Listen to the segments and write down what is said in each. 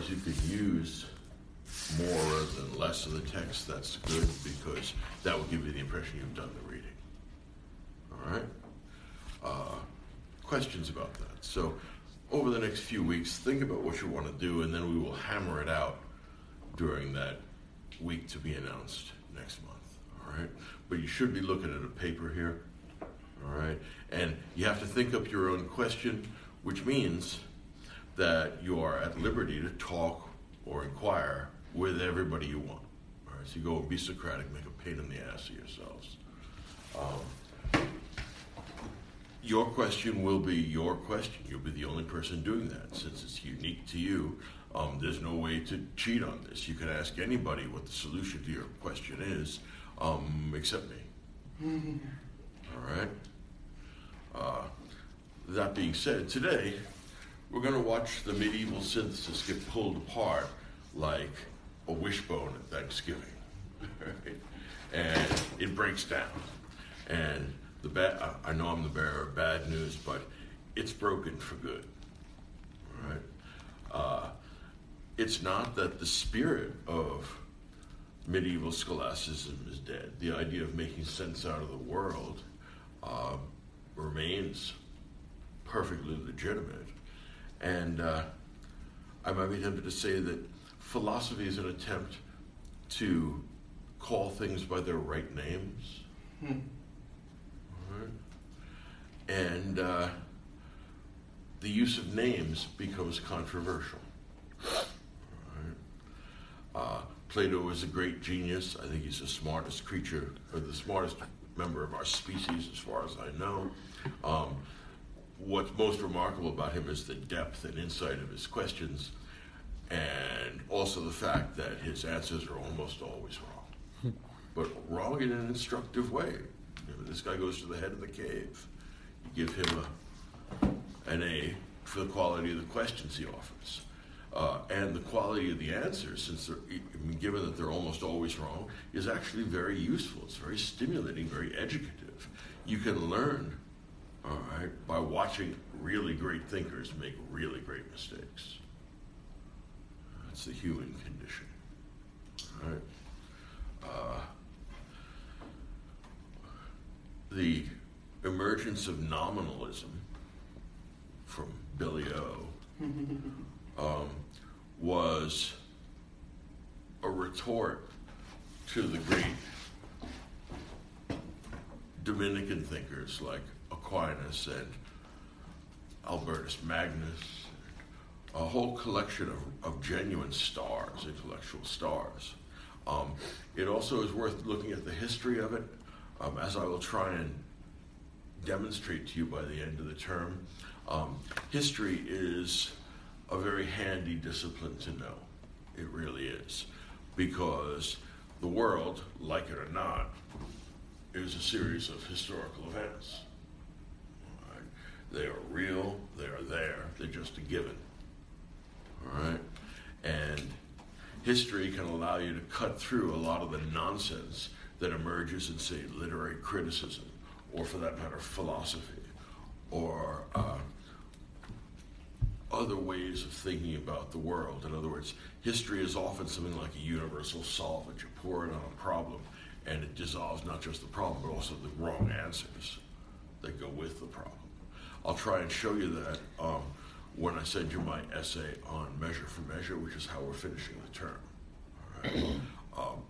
as you could use more rather than less of the text, that's good because that will give you the impression you've done the reading. All right? Uh, questions about that? So, over the next few weeks, think about what you want to do, and then we will hammer it out during that week to be announced next month. All right? But you should be looking at a paper here. All right? And you have to think up your own question, which means that you are at liberty to talk or inquire with everybody you want. All right, so you go and be Socratic, make a pain in the ass of yourselves. Um, your question will be your question. You'll be the only person doing that since it's unique to you. Um, there's no way to cheat on this. You can ask anybody what the solution to your question is, um, except me. All right. Uh, that being said, today we're going to watch the medieval synthesis get pulled apart like a wishbone at Thanksgiving. Right? And it breaks down. And the bad, I know I'm the bearer of bad news, but it's broken for good. Right? Uh, it's not that the spirit of medieval scholasticism is dead. The idea of making sense out of the world uh, remains perfectly legitimate. And uh, I might be tempted to say that philosophy is an attempt to call things by their right names. Hmm. Right? And uh, the use of names becomes controversial. Right? Uh, Plato is a great genius. I think he's the smartest creature, or the smartest member of our species, as far as I know. Um, what's most remarkable about him is the depth and insight of his questions, and also the fact that his answers are almost always wrong, but wrong in an instructive way. You know, this guy goes to the head of the cave. You give him a, an A for the quality of the questions he offers. Uh, and the quality of the answers, since they're, I mean, given that they're almost always wrong, is actually very useful. It's very stimulating, very educative. You can learn all right, by watching really great thinkers make really great mistakes. That's the human condition. All right. Uh, the emergence of nominalism from Billy O um, was a retort to the great Dominican thinkers like Aquinas and Albertus Magnus, a whole collection of, of genuine stars, intellectual stars. Um, it also is worth looking at the history of it, um, as I will try and demonstrate to you by the end of the term. Um, history is a very handy discipline to know. It really is. Because the world, like it or not, is a series of historical events. They are real, they are there, they're just a given. All right? And history can allow you to cut through a lot of the nonsense that emerges in, say, literary criticism, or for that matter, philosophy, or uh, other ways of thinking about the world. In other words, history is often something like a universal solvent. You pour it on a problem, and it dissolves not just the problem, but also the wrong answers that go with the problem. I'll try and show you that um, when I send you my essay on measure for measure, which is how we're finishing the term. Um,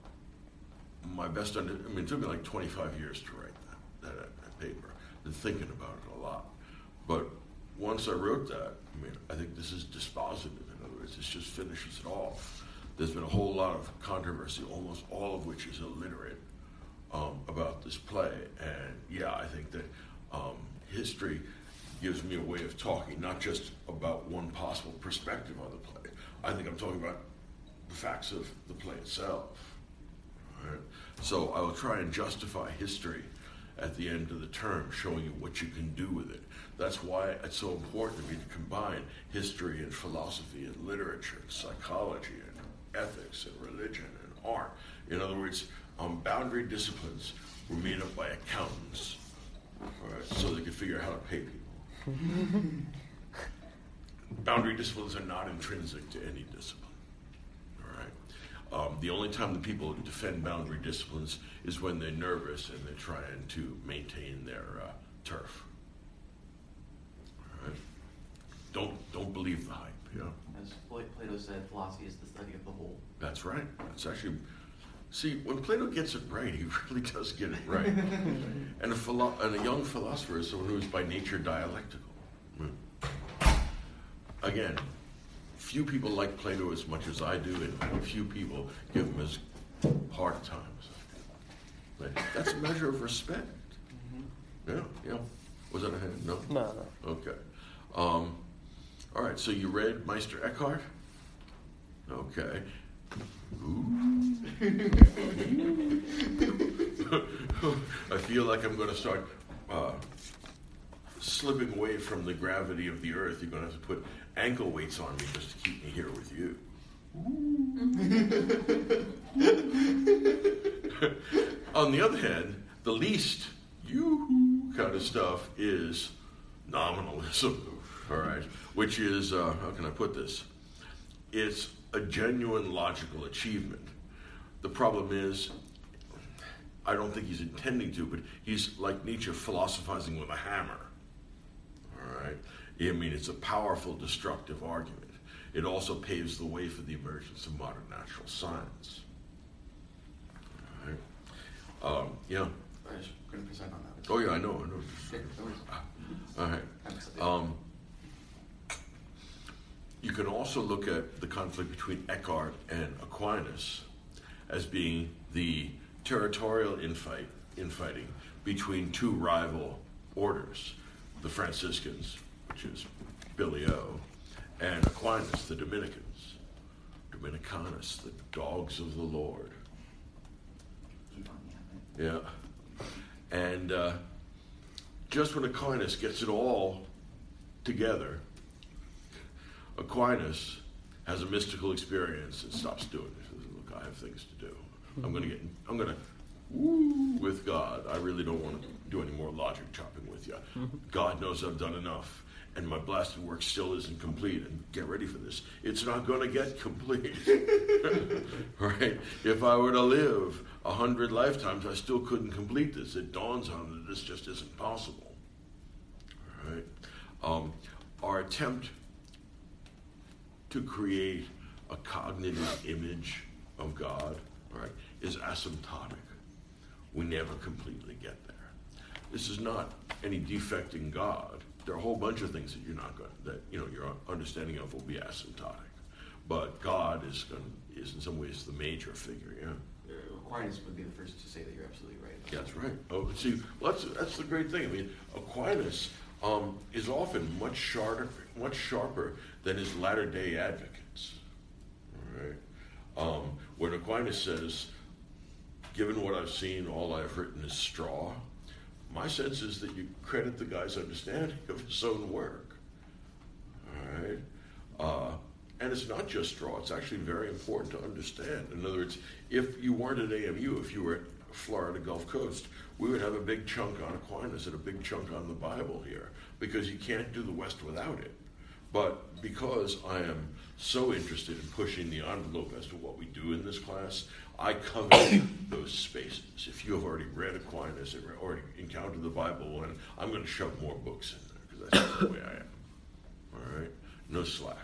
my best, under, I mean, it took me like 25 years to write that, that, that paper. Been thinking about it a lot. But once I wrote that, I mean, I think this is dispositive. In other words, this just finishes it off. There's been a whole lot of controversy, almost all of which is illiterate, um, about this play. And yeah, I think that um, history gives me a way of talking, not just about one possible perspective on the play. I think I'm talking about the facts of the play itself. Right? So I will try and justify history at the end of the term, showing you what you can do with it. That's why it's so important to me to combine history and philosophy and literature and psychology and ethics and religion and art. In other words, um, boundary disciplines were made up by accountants, so they could figure out how to pay people. boundary disciplines are not intrinsic to any discipline. All right. Um, the only time the people defend boundary disciplines is when they're nervous and they're trying to maintain their uh, turf. All right. Don't don't believe the hype. Yeah. As Plato said, philosophy is the study of the whole. That's right. That's actually. See, when Plato gets it right, he really does get it right. and, a philo- and a young philosopher is someone who is by nature dialectical. Again, few people like Plato as much as I do, and few people give him as hard time as I times. But that's a measure of respect. Mm-hmm. Yeah, yeah. Was that a hand? No? No, no. Okay. Um, all right, so you read Meister Eckhart? Okay. I feel like I'm going to start uh, slipping away from the gravity of the earth. You're going to have to put ankle weights on me just to keep me here with you. on the other hand, the least you kind of stuff is nominalism, all right, which is, uh, how can I put this? It's a genuine logical achievement. The problem is, I don't think he's intending to, but he's like Nietzsche philosophizing with a hammer. All right? I mean, it's a powerful, destructive argument. It also paves the way for the emergence of modern natural science. All right? Um, yeah. I was going to present on that. Oh, yeah, I know, I know. All right. Um, you can also look at the conflict between Eckhart and Aquinas as being the territorial infight, infighting between two rival orders the Franciscans, which is Billy O, and Aquinas, the Dominicans. Dominicanus, the dogs of the Lord. Yeah. And uh, just when Aquinas gets it all together, Aquinas has a mystical experience and stops doing it. Says, Look, I have things to do. I'm going to get, I'm going to woo with God. I really don't want to do any more logic chopping with you. God knows I've done enough, and my blasted work still isn't complete. And get ready for this. It's not going to get complete. right? If I were to live a hundred lifetimes, I still couldn't complete this. It dawns on me that this just isn't possible. Right? Um, our attempt to create a cognitive image of God, right, is asymptotic. We never completely get there. This is not any defect in God. There are a whole bunch of things that you're not going that you know your understanding of will be asymptotic. But God is going is in some ways the major figure. Yeah. Aquinas would be the first to say that you're absolutely right. That's right. Oh, see, well, that's that's the great thing. I mean, Aquinas um, is often much sharper, much sharper than his latter day advocates. All right. Um, when Aquinas says, given what I've seen, all I've written is straw, my sense is that you credit the guy's understanding of his own work. Uh, and it's not just straw, it's actually very important to understand. In other words, if you weren't at AMU, if you were Florida Gulf Coast, we would have a big chunk on Aquinas and a big chunk on the Bible here because you can't do the West without it. But because I am so interested in pushing the envelope as to what we do in this class, I cover those spaces. If you have already read Aquinas and already encountered the Bible, and I'm going to shove more books in there because that's the way I am. All right, no slack.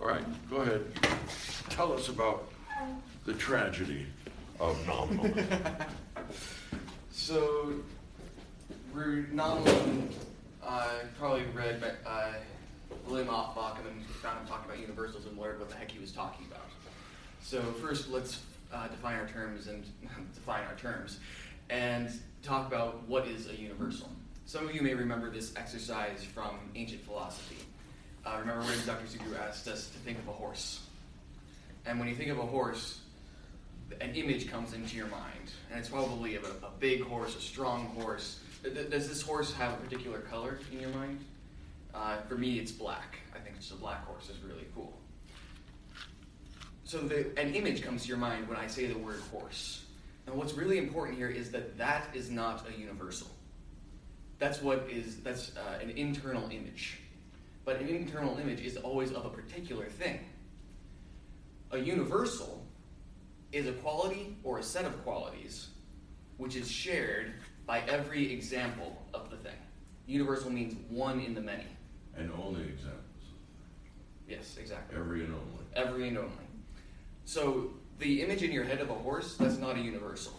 All right, go ahead. Tell us about the tragedy of nominalism. so, nominalism, I probably read uh, William of Ockham and then found him talking about universals and learned what the heck he was talking about. So first, let's uh, define our terms and define our terms, and talk about what is a universal. Some of you may remember this exercise from ancient philosophy. Uh, remember when Dr. Sugrue asked us to think of a horse. And when you think of a horse, an image comes into your mind, and it's probably of a, a big horse, a strong horse. Does this horse have a particular color in your mind? Uh, for me, it's black. I think just a black horse is really cool. So the, an image comes to your mind when I say the word horse. Now, what's really important here is that that is not a universal. That's what is that's uh, an internal image. but an internal image is always of a particular thing. A universal is a quality or a set of qualities which is shared by every example of the thing. Universal means one in the many. And only examples. Yes, exactly. Every and only. Every and only. So the image in your head of a horse, that's not a universal.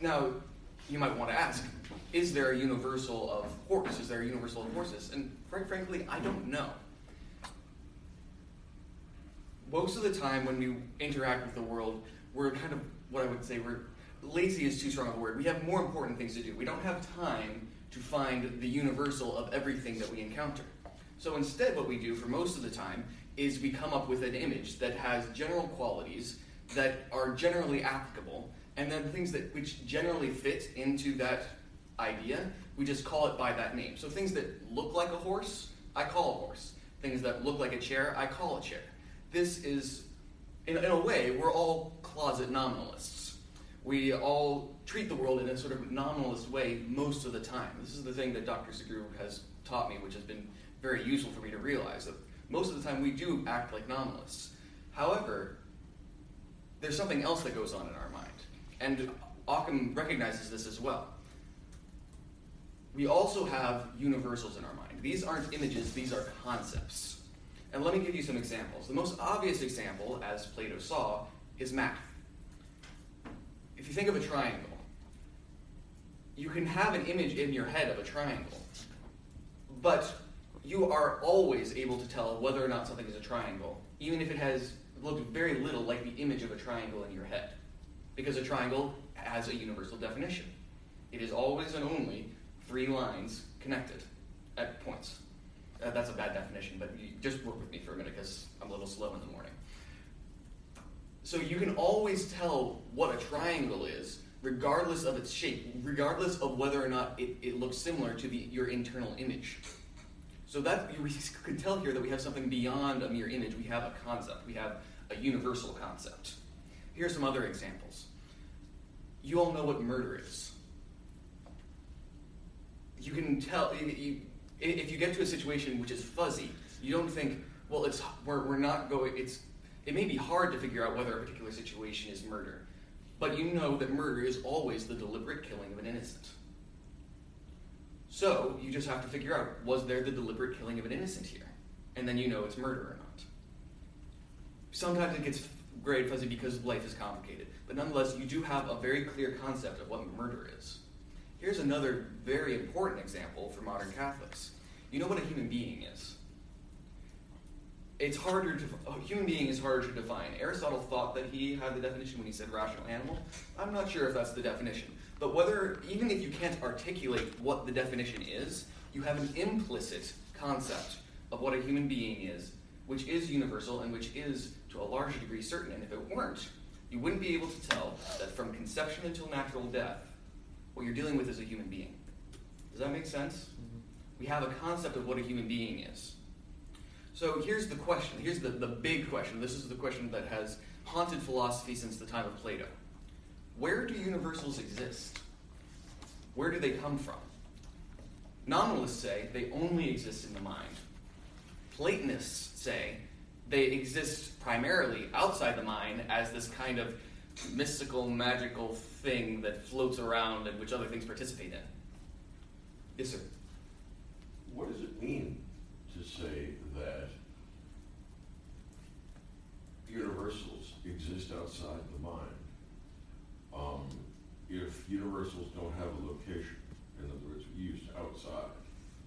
Now, you might want to ask, is there a universal of horse? Is there a universal of horses? And quite frankly, I don't know. Most of the time when we interact with the world, we're kind of what I would say we're lazy is too strong a word. We have more important things to do. We don't have time to find the universal of everything that we encounter. So instead, what we do for most of the time is we come up with an image that has general qualities that are generally applicable, and then things that which generally fit into that idea, we just call it by that name. So things that look like a horse, I call a horse. Things that look like a chair, I call a chair. This is, in, in a way, we're all closet nominalists. We all treat the world in a sort of nominalist way most of the time. This is the thing that Dr. Sugrue has taught me, which has been very useful for me to realize that most of the time we do act like nominalists. However, there's something else that goes on in our mind. And Ockham recognizes this as well. We also have universals in our mind. These aren't images, these are concepts. And let me give you some examples. The most obvious example, as Plato saw, is math. If you think of a triangle, you can have an image in your head of a triangle, but you are always able to tell whether or not something is a triangle, even if it has looked very little like the image of a triangle in your head. Because a triangle has a universal definition. It is always and only three lines connected at points. Uh, that's a bad definition, but just work with me for a minute because I'm a little slow in the morning. So you can always tell what a triangle is, regardless of its shape, regardless of whether or not it, it looks similar to the, your internal image. So that we can tell here that we have something beyond a mere image. We have a concept. We have a universal concept. Here are some other examples. You all know what murder is. You can tell you, if you get to a situation which is fuzzy. You don't think, well, it's we're, we're not going. It's it may be hard to figure out whether a particular situation is murder, but you know that murder is always the deliberate killing of an innocent. So you just have to figure out was there the deliberate killing of an innocent here? And then you know it's murder or not. Sometimes it gets gray fuzzy because life is complicated, but nonetheless, you do have a very clear concept of what murder is. Here's another very important example for modern Catholics. You know what a human being is. It's harder to a human being is harder to define. Aristotle thought that he had the definition when he said rational animal. I'm not sure if that's the definition. But whether, even if you can't articulate what the definition is, you have an implicit concept of what a human being is, which is universal and which is, to a large degree, certain. And if it weren't, you wouldn't be able to tell that from conception until natural death, what you're dealing with is a human being. Does that make sense? Mm-hmm. We have a concept of what a human being is. So here's the question. Here's the, the big question. This is the question that has haunted philosophy since the time of Plato. Where do universals exist? Where do they come from? Nominalists say they only exist in the mind. Platonists say they exist primarily outside the mind as this kind of mystical, magical thing that floats around and which other things participate in. Yes, sir. What does it mean to say that universals exist outside the mind? um, if universals don't have a location, in other words, used outside.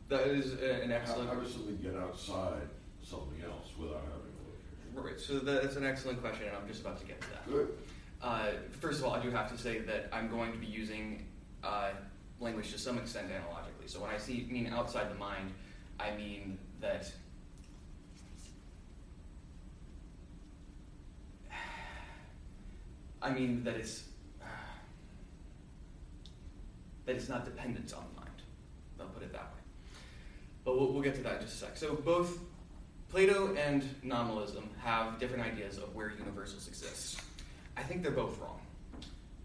That is an excellent. How, how does something get outside something else without having a location? Right. So that's an excellent question, and I'm just about to get to that. Good. Uh, first of all, I do have to say that I'm going to be using uh, language to some extent analogically. So when I see mean outside the mind, I mean that I mean that it's that it's not dependent on the mind. I'll put it that way. But we'll, we'll get to that in just a sec. So both Plato and nominalism have different ideas of where universals exist. I think they're both wrong.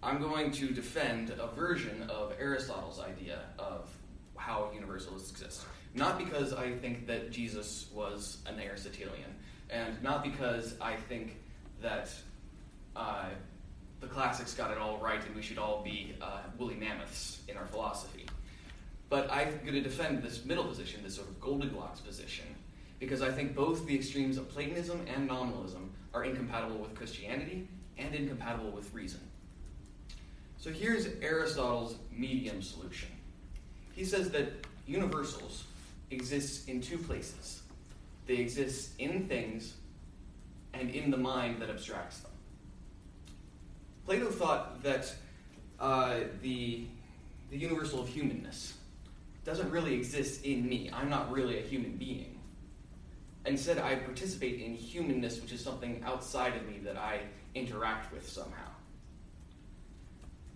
I'm going to defend a version of Aristotle's idea of how universals exist. Not because I think that Jesus was an Aristotelian, and not because I think that uh, the classics got it all right and we should all be uh, woolly mammoths in our philosophy. But I'm going to defend this middle position, this sort of Goldilocks position, because I think both the extremes of Platonism and nominalism are incompatible with Christianity and incompatible with reason. So here's Aristotle's medium solution. He says that universals exist in two places. They exist in things and in the mind that abstracts them. Plato thought that uh, the, the universal of humanness doesn't really exist in me. I'm not really a human being. Instead, I participate in humanness, which is something outside of me that I interact with somehow.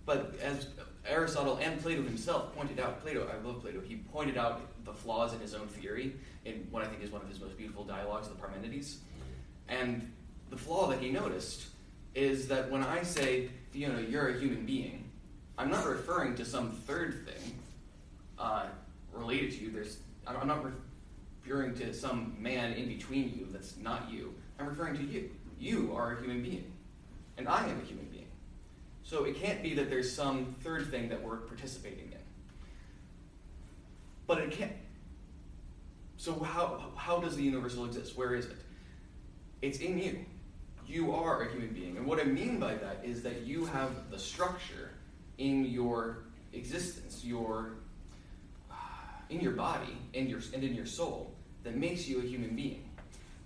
But as Aristotle and Plato himself pointed out, Plato, I love Plato, he pointed out the flaws in his own theory in what I think is one of his most beautiful dialogues, the Parmenides. And the flaw that he noticed is that when I say, you know, you're a human being, I'm not referring to some third thing uh, related to you. There's, I'm not referring to some man in between you that's not you. I'm referring to you. You are a human being, and I am a human being. So it can't be that there's some third thing that we're participating in. But it can't. So how, how does the universal exist? Where is it? It's in you. You are a human being. And what I mean by that is that you have the structure in your existence, your in your body and your and in your soul that makes you a human being.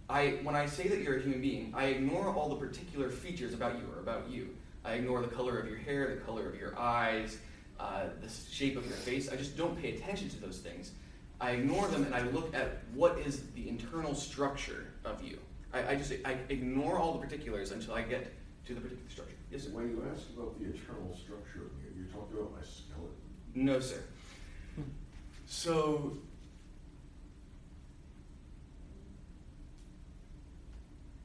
I when I say that you're a human being, I ignore all the particular features about you or about you. I ignore the color of your hair, the color of your eyes, uh, the shape of your face. I just don't pay attention to those things. I ignore them and I look at what is the internal structure of you. I, I just I ignore all the particulars until I get to the particular structure. Yes, sir. When you ask about the internal structure of me, you're talking about my skeleton. No, sir. So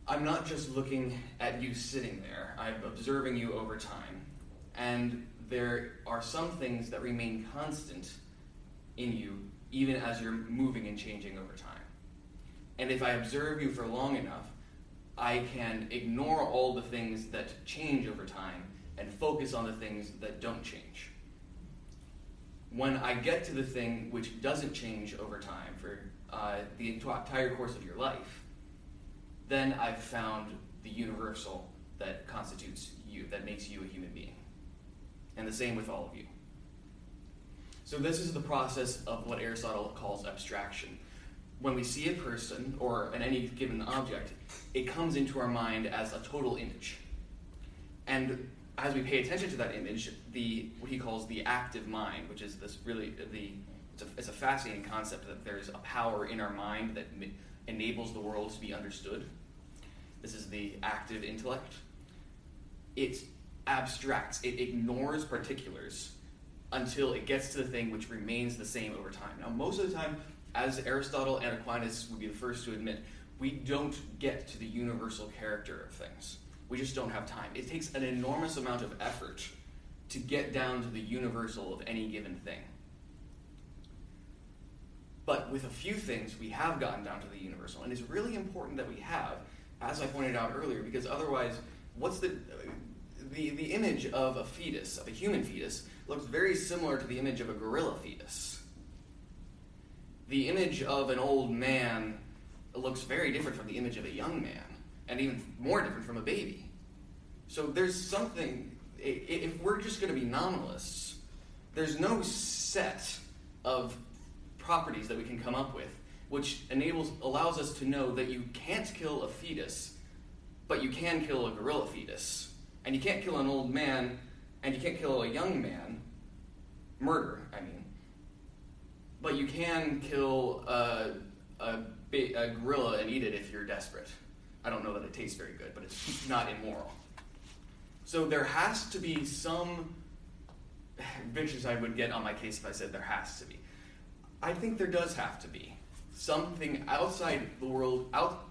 I'm not just looking at you sitting there. I'm observing you over time. And there are some things that remain constant in you even as you're moving and changing over time. And if I observe you for long enough, I can ignore all the things that change over time and focus on the things that don't change. When I get to the thing which doesn't change over time for uh, the entire course of your life, then I've found the universal that constitutes you, that makes you a human being. And the same with all of you. So, this is the process of what Aristotle calls abstraction when we see a person or an any given object, it comes into our mind as a total image. And as we pay attention to that image, the what he calls the active mind, which is this really the it's a, it's a fascinating concept that there's a power in our mind that enables the world to be understood. This is the active intellect. It abstracts, it ignores particulars until it gets to the thing which remains the same over time. Now, most of the time, as Aristotle and Aquinas would be the first to admit, we don't get to the universal character of things. We just don't have time. It takes an enormous amount of effort to get down to the universal of any given thing. But with a few things, we have gotten down to the universal. And it's really important that we have, as I pointed out earlier, because otherwise, what's the. The, the image of a fetus, of a human fetus, looks very similar to the image of a gorilla fetus the image of an old man looks very different from the image of a young man, and even more different from a baby. So there's something, if we're just going to be nominalists, there's no set of properties that we can come up with which enables allows us to know that you can't kill a fetus, but you can kill a gorilla fetus. And you can't kill an old man, and you can't kill a young man. Murder, I mean. But you can kill a, a, a gorilla and eat it if you're desperate. I don't know that it tastes very good, but it's not immoral. So there has to be some. Vicious I would get on my case if I said there has to be. I think there does have to be something outside the world, out,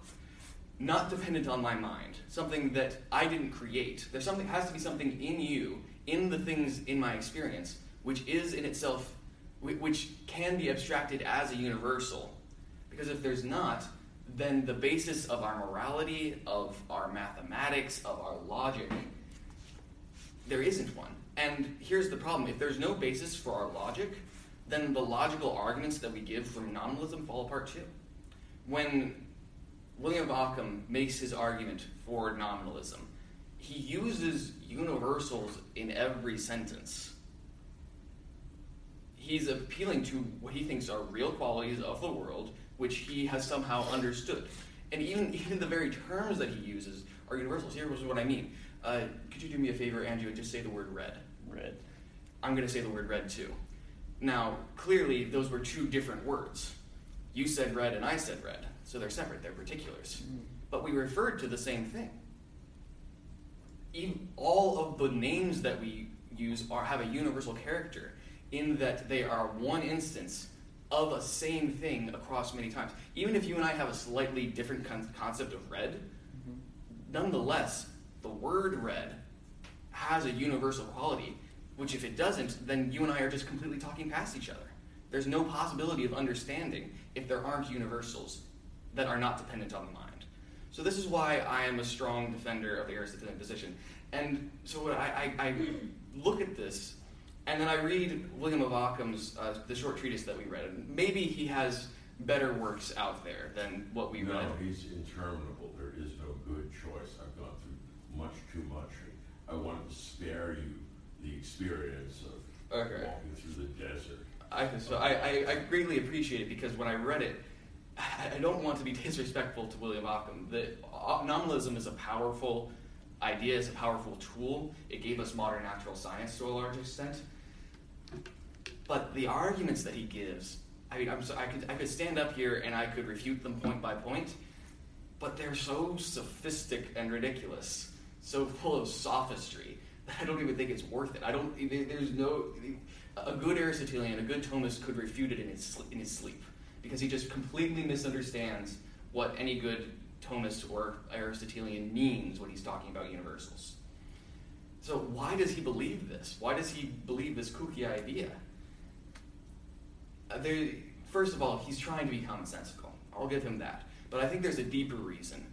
not dependent on my mind, something that I didn't create. There's something has to be something in you, in the things in my experience, which is in itself which can be abstracted as a universal. Because if there's not, then the basis of our morality, of our mathematics, of our logic, there isn't one. And here's the problem if there's no basis for our logic, then the logical arguments that we give from nominalism fall apart too. When William of Ockham makes his argument for nominalism, he uses universals in every sentence. He's appealing to what he thinks are real qualities of the world, which he has somehow understood. And even, even the very terms that he uses are universals. Here's what I mean. Uh, could you do me a favor, Andrew, and just say the word red? Red. I'm going to say the word red too. Now, clearly, those were two different words. You said red and I said red, so they're separate, they're particulars. Mm. But we referred to the same thing. Even all of the names that we use are, have a universal character in that they are one instance of a same thing across many times. Even if you and I have a slightly different con- concept of red, Mm-hmm. nonetheless, the word red has a universal quality, which if it doesn't, then you and I are just completely talking past each other. There's no possibility of understanding if there aren't universals that are not dependent on the mind. So this is why I am a strong defender of the Aristotelian position. And so I, I, I look at this, and then I read William of Ockham's uh, the short treatise that we read. Maybe he has better works out there than what we No, read. No, he's interminable. There is no good choice. I've gone through much too much. I wanted to spare you the experience of Okay. walking through the desert. I, so I, I, I greatly appreciate it because when I read it, I I don't want to be disrespectful to William Ockham. The uh, nominalism is a powerful idea, it's a powerful tool. It gave us modern natural science to a large extent. But the arguments that he gives, I mean, I'm so, I could I could stand up here and I could refute them point by point, but they're so sophistic and ridiculous, so full of sophistry I don't even think it's worth it. I don't. There's no. A good Aristotelian, a good Thomist could refute it in his in his sleep because he just completely misunderstands what any good Thomist or Aristotelian means when he's talking about universals. So why does he believe this? Why does he believe this kooky idea? Uh, there, first of all, he's trying to be commonsensical. I'll give him that. But I think there's a deeper reason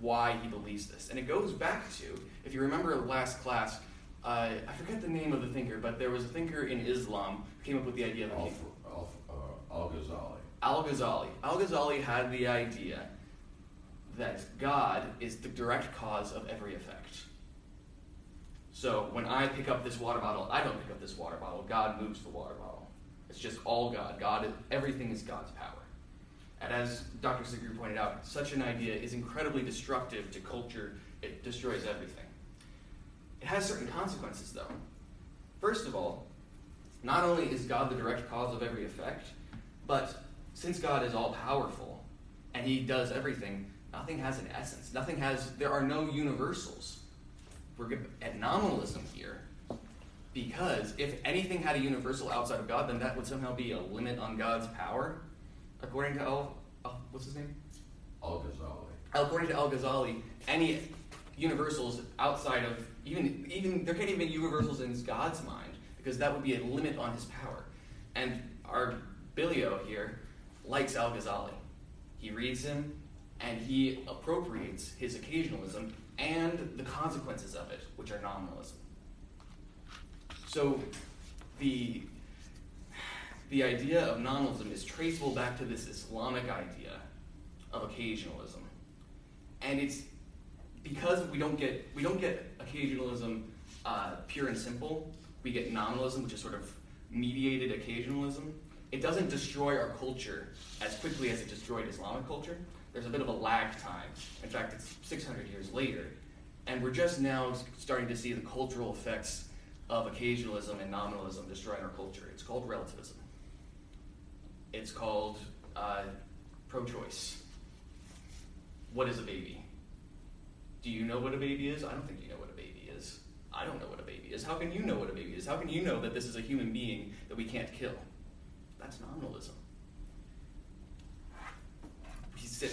why he believes this. And it goes back to, if you remember last class, uh, I forget the name of the thinker, but there was a thinker in Islam who came up with the idea of Al. Al, uh, Al-Ghazali. Al Ghazali. Al Ghazali had the idea that God is the direct cause of every effect. So when I pick up this water bottle, I don't pick up this water bottle. God moves the water bottle. It's just all God. God, is, everything is God's power. And as Dr. Sugrue pointed out, such an idea is incredibly destructive to culture. It destroys everything. It has certain consequences, though. First of all, not only is God the direct cause of every effect, but since God is all powerful and He does everything, nothing has an essence. Nothing has. There are no universals. We're at nominalism here, because if anything had a universal outside of God, then that would somehow be a limit on God's power, according to Al. Al what's his name? Al-Ghazali. According to Al Ghazali, any universals outside of even even there can't even be universals in God's mind because that would be a limit on His power. And our Billy O here likes Al Ghazali. He reads him and he appropriates his occasionalism and the consequences of it, which are nominalism. So the the idea of nominalism is traceable back to this Islamic idea of occasionalism. And it's because we don't get we don't get occasionalism uh, pure and simple. We get nominalism, which is sort of mediated occasionalism. It doesn't destroy our culture as quickly as it destroyed Islamic culture. There's a bit of a lag time. In fact, it's 600 years later, and we're just now starting to see the cultural effects of occasionalism and nominalism destroying our culture. It's called relativism. It's called uh, pro-choice. What is a baby? Do you know what a baby is? I don't think you know what a baby is. I don't know what a baby is. How can you know what a baby is? How can you know that this is a human being that we can't kill? That's nominalism.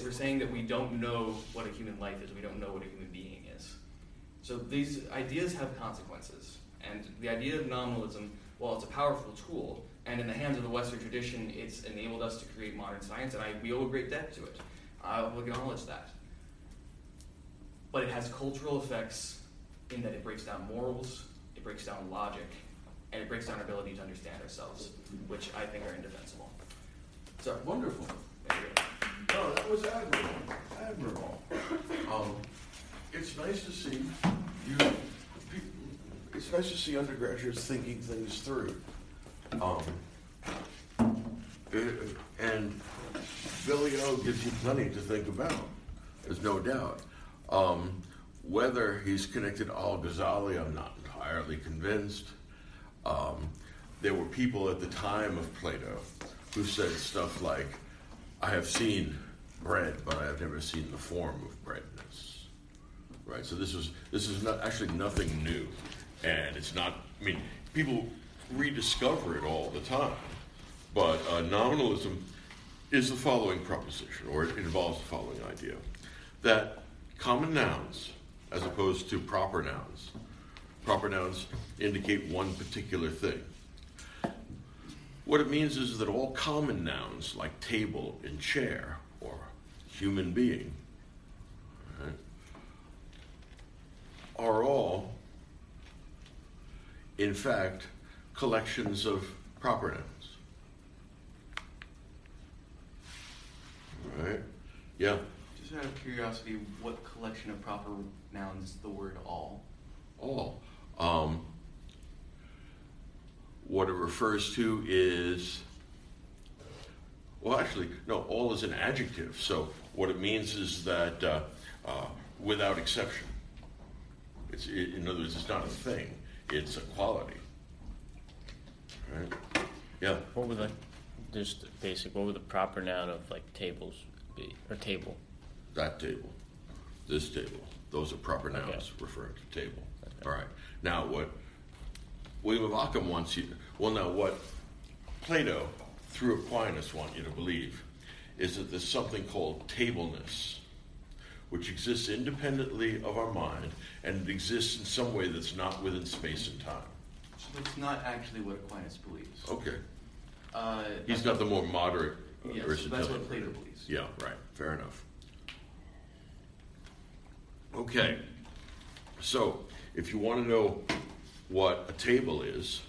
We're saying that we don't know what a human life is. We don't know what a human being is. So these ideas have consequences. And the idea of nominalism, while it's a powerful tool, And in the hands of the Western tradition, it's enabled us to create modern science, and I, we owe a great debt to it. I will acknowledge that. But it has cultural effects in that it breaks down morals, it breaks down logic, and it breaks down our ability to understand ourselves, which I think are indefensible. So, Wonderful. No, that was admirable, admirable. Um, it's nice to see you, it's nice to see undergraduates thinking things through. Um, eh, and Billy O gives you plenty to think about, there's no doubt. Um, whether he's connected to Al Ghazali, I'm not entirely convinced. Um, there were people at the time of Plato who said stuff like, I have seen bread, but I have never seen the form of breadness. Right? So this is this is not actually nothing new. And it's not I mean, people rediscover it all the time. But uh, nominalism is the following proposition, or it involves the following idea that common nouns, as opposed to proper nouns, proper nouns indicate one particular thing. What it means is that all common nouns, like table and chair or human being, right, are all, in fact, collections of proper nouns. Right? Yeah. Just out of curiosity, what collection of proper nouns is the word all? all. Um, what it refers to is, well, actually, no, all is an adjective. So what it means is that uh, uh, without exception. It's, it, in other words, it's not a thing, it's a quality. Right? Yeah. What would the just basic? What would the proper noun of like tables be or table? That table, this table, those are proper nouns Okay. referring to table. Okay. All right. Now, what William of Ockham wants you, well, now what Plato, through Aquinas, want you to believe is that there's something called tableness, which exists independently of our mind, and it exists in some way that's not within space and time. So that's not actually what Aquinas believes. Okay. Uh, He's got the more moderate uh, Yes, that's what Plato view. believes. Yeah, right. Fair enough. Okay. So, if you want to know what a table is,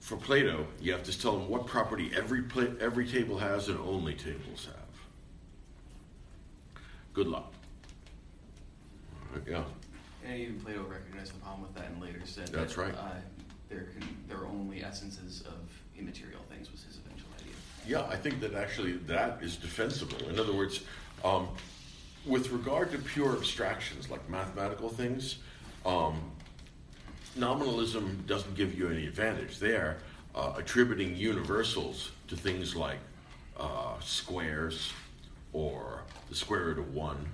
for Plato, you have to tell him what property every pla- every table has and only tables have. Good luck. Right, yeah. And even Plato recognized the problem with that and later said That's that right. uh, there can there are only essences of immaterial things was his eventual idea. Yeah, I think that actually that is defensible. In other words, um, with regard to pure abstractions like mathematical things, um, nominalism doesn't give you any advantage. They're uh, attributing universals to things like uh, squares or the square root of one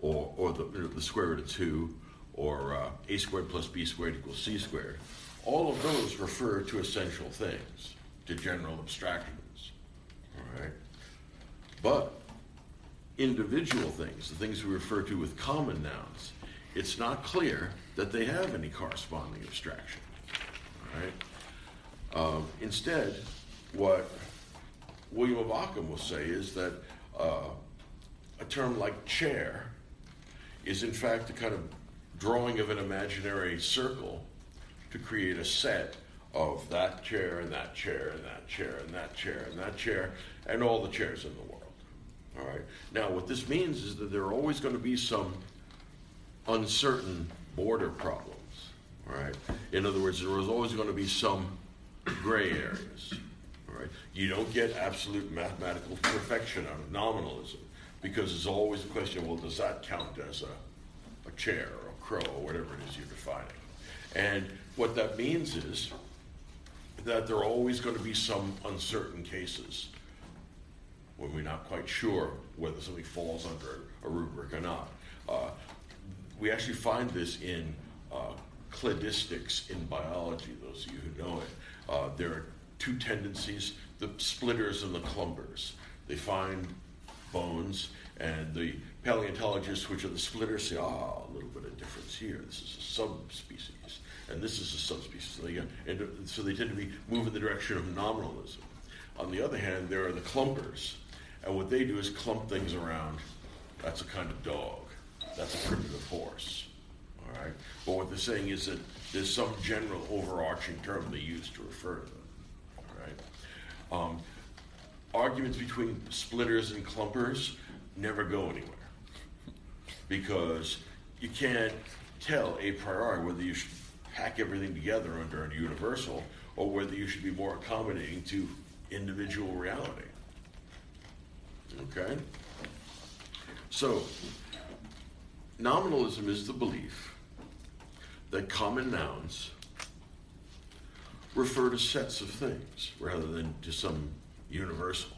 or, or the, you know, the square root of two or uh, a squared plus b squared equals c squared. All of those refer to essential things, to general abstractions. All right? But individual things, the things we refer to with common nouns, it's not clear that they have any corresponding abstraction. All right? Um, instead, what William of Ockham will say is that uh, a term like chair is in fact a kind of drawing of an imaginary circle to create a set of that chair and that chair and that chair and that chair and that chair and all the chairs in the world. All right. Now, what this means is that there are always going to be some uncertain border problems. All right. In other words, there is always going to be some gray areas. All right. You don't get absolute mathematical perfection out of nominalism because there's always a question. Well, does that count as a, a chair or a crow or whatever it is you're defining? And what that means is that there are always going to be some uncertain cases when we're not quite sure whether something falls under a rubric or not. Uh, we actually find this in uh, cladistics in biology, those of you who know it. Uh, there are two tendencies the splitters and the clumpers. They find bones, and the paleontologists, which are the splitters, say, ah, a little bit of difference here. This is a subspecies. and this is a subspecies. So they, and so they tend to be move in the direction of nominalism. On the other hand, there are the clumpers, and what they do is clump things around. That's a kind of dog. That's a primitive horse. All right. But what they're saying is that there's some general overarching term they use to refer to them. All right. Um, arguments between splitters and clumpers never go anywhere because you can't tell a priori whether you should pack everything together under a universal or whether you should be more accommodating to individual reality. Okay? So, nominalism is the belief that common nouns refer to sets of things rather than to some universal.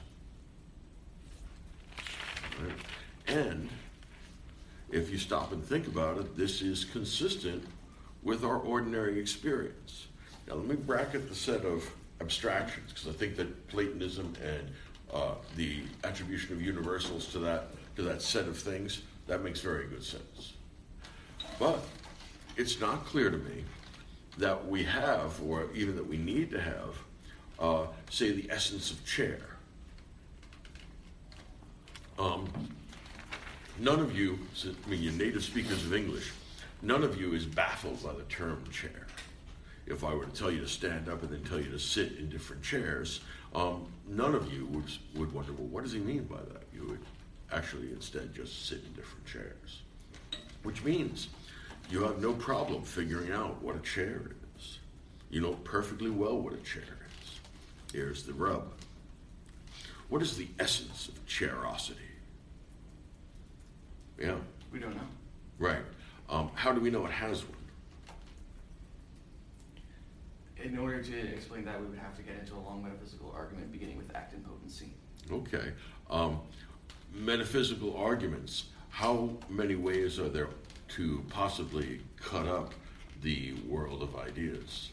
Right? And if you stop and think about it, this is consistent with our ordinary experience. Now, let me bracket the set of abstractions because I think that Platonism and uh, the attribution of universals to that to that set of things that makes very good sense. But it's not clear to me that we have, or even that we need to have, uh, say, the essence of chair. Um, none of you, I mean, you're native speakers of English, none of you is baffled by the term chair. If I were to tell you to stand up and then tell you to sit in different chairs, um, none of you would, would wonder, well, what does he mean by that? You would actually instead just sit in different chairs. Which means you have no problem figuring out what a chair is. You know perfectly well what a chair is. Here's the rub. What is the essence of chairosity? Yeah, We don't know. right. Um, how do we know it has one? In order to explain that, we would have to get into a long metaphysical argument beginning with act and potency. Okay. Um, metaphysical arguments. How many ways are there to possibly cut up the world of ideas?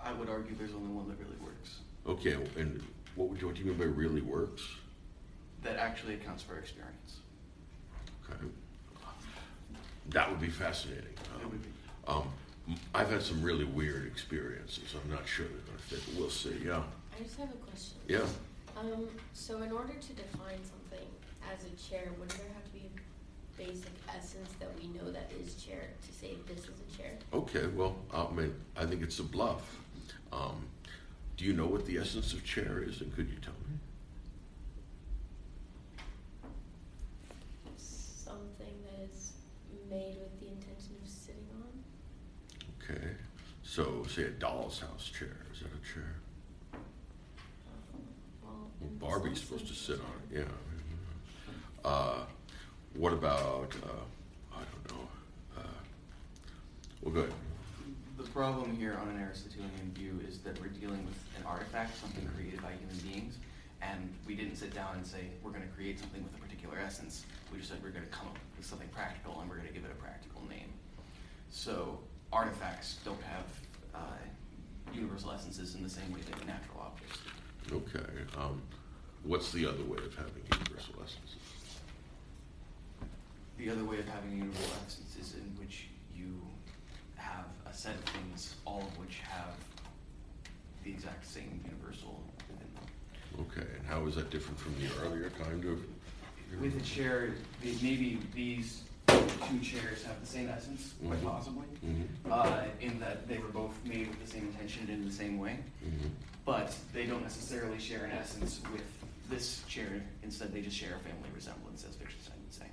I would argue there's only one that really works. Okay, and what, would you, what do you mean by really works? That actually accounts for experience. Okay. That would be fascinating. It would be. Um, I've had some really weird experiences. I'm not sure they're going to fit, but we'll see. Yeah. I just have a question. Yeah. Um, so in order to define something as a chair, wouldn't there have to be a basic essence that we know that is chair to say this is a chair? Okay, well, I mean, I think it's a bluff. Um, do you know what the essence of chair is, and could you tell me? Something that is made with the intention of sitting on? Okay. So, say a doll's house chair. Is that a chair? Well, Barbie's supposed to sit on it. Yeah. Uh, what about? Uh, I don't know. Uh, well, good. The problem here on an Aristotelian view is that we're dealing with an artifact, something created by human beings, and we didn't sit down and say, we're going to create something with a particular essence. We just said we're going to come up with something practical and we're going to give it a practical name. So artifacts don't have uh, universal essences in the same way that natural objects do. Okay. Um, what's the other way of having universal essences? The other way of having universal essence is in which you have a set of things, all of which have the exact same universal within them. Okay. And how is that different from the earlier kind of? With a chair, maybe these two chairs have the same essence, quite Mhm. possibly, Mhm. uh, in that they were both made with the same intention and in the same way, Mhm. but they don't necessarily share an essence with this chair. Instead, they just share a family resemblance, as Wittgenstein would say.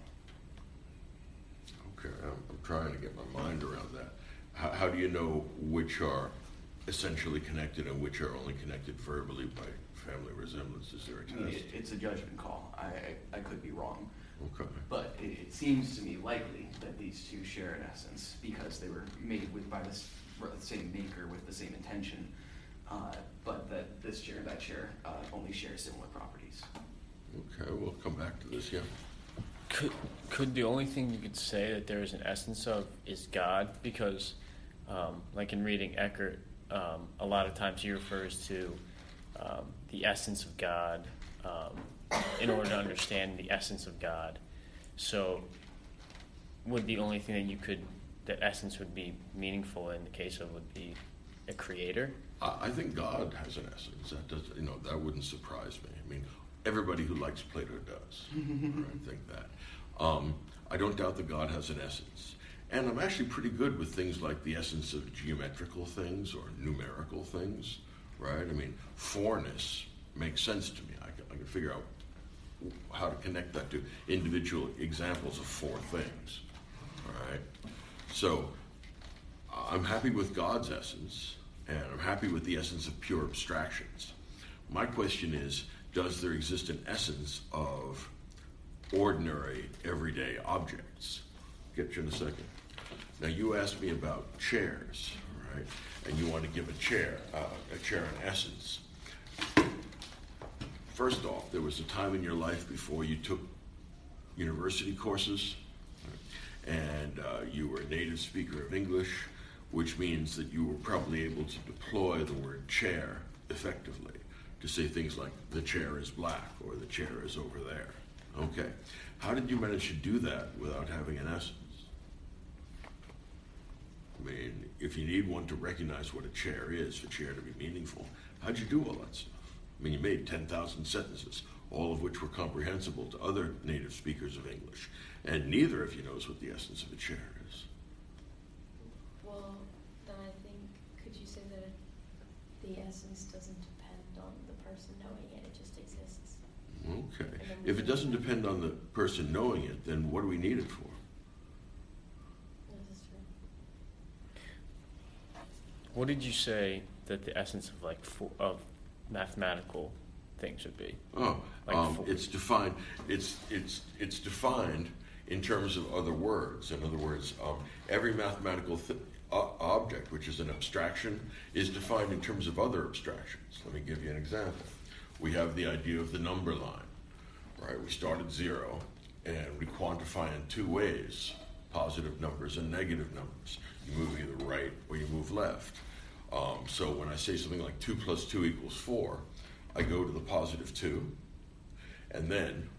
Okay, I'm, I'm trying to get my mind around that. How, how do you know which are essentially connected and which are only connected verbally by family resemblance? Is there a test? it, it's a judgment call. I, I, I could be wrong, Okay. but it, it seems to me likely that these two share an essence because they were made with by this same maker with the same intention, uh, but that this chair and that chair uh, only share similar properties. Okay, we'll come back to this, yeah. Could could the only thing you could say that there is an essence of is God? Because, um, like in reading Eckhart, um, a lot of times he refers to um, the essence of God um, in order to understand the essence of God. So, would the only thing that you could the essence would be meaningful in the case of would be a creator. I, I think God has an essence. That does, you know, that wouldn't surprise me. I mean, everybody who likes Plato does. I think that. Um, I don't doubt that God has an essence. And I'm actually pretty good with things like the essence of geometrical things or numerical things, right? I mean, fourness makes sense to me. I can, I can figure out how to connect that to individual examples of four things, all right? So I'm happy with God's essence, and I'm happy with the essence of pure abstractions. My question is Does there exist an essence of ordinary, everyday objects? Get you in a second. Now, you asked me about chairs, right? And you want to give a chair, uh, a chair an essence. First off, there was a time in your life before you took university courses, and uh, you were a native speaker of English, which means that you were probably able to deploy the word chair effectively to say things like the chair is black or the chair is over there. Okay. How did you manage to do that without having an essence? I mean, if you need one to recognize what a chair is, for chair to be meaningful, how'd you do all that stuff? I mean, you made 10,000 sentences, all of which were comprehensible to other native speakers of English, and neither of you knows what the essence of a chair is. Well, then I think, could you say that the essence doesn't depend on the person knowing it, it just exists? Okay. And then we If it doesn't depend on the person knowing it, then what do we need it for? This true. What did you say that the essence of like fo- of mathematical things should be? Oh, Like um, it's defined. It's it's it's defined in terms of other words. In other words, um, every mathematical th- o- object, which is an abstraction, is defined in terms of other abstractions. Let me give you an example. We have the idea of the number line, right? We start at zero, and we quantify in two ways: positive numbers and negative numbers. You move either right or you move left. Um, so when I say something like two plus two equals four, I go to the positive two, and then,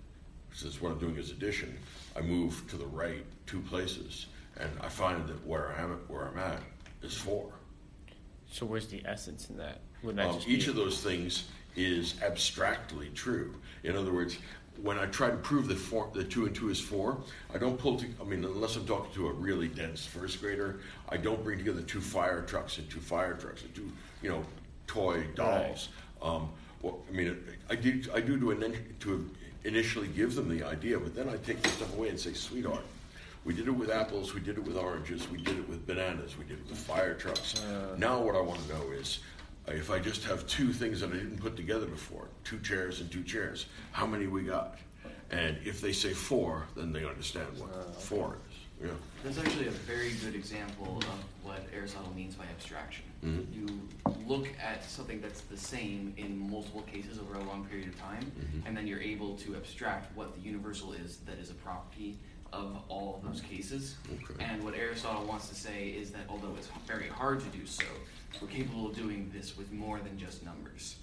since what I'm doing is addition, I move to the right two places, and I find that where I'm at, where I'm at is four. So where's the essence in that? That Um, each be, of those things is abstractly true. In other words, when I try to prove that four, that two and two is four, I don't pull. To, I mean, unless I'm talking to a really dense first grader, I don't bring together two fire trucks and two fire trucks and two, you know, toy dolls. Um, well, I mean, I do. I do to an, to initially give them the idea, but then I take the stuff away and say, sweetheart. We did it with apples, we did it with oranges, we did it with bananas, we did it with fire trucks. Uh. now, what I want to know is if I just have two things that I didn't put together before, two chairs and two chairs, how many we got? And if they say four, then they understand what four is. Yeah. That's actually a very good example of what Aristotle means by abstraction. Mhm. You look at something that's the same in multiple cases over a long period of time, Mhm. and then you're able to abstract what the universal is that is a property of all of those cases. Okay. And what Aristotle wants to say is that although it's very hard to do so, we're capable of doing this with more than just numbers.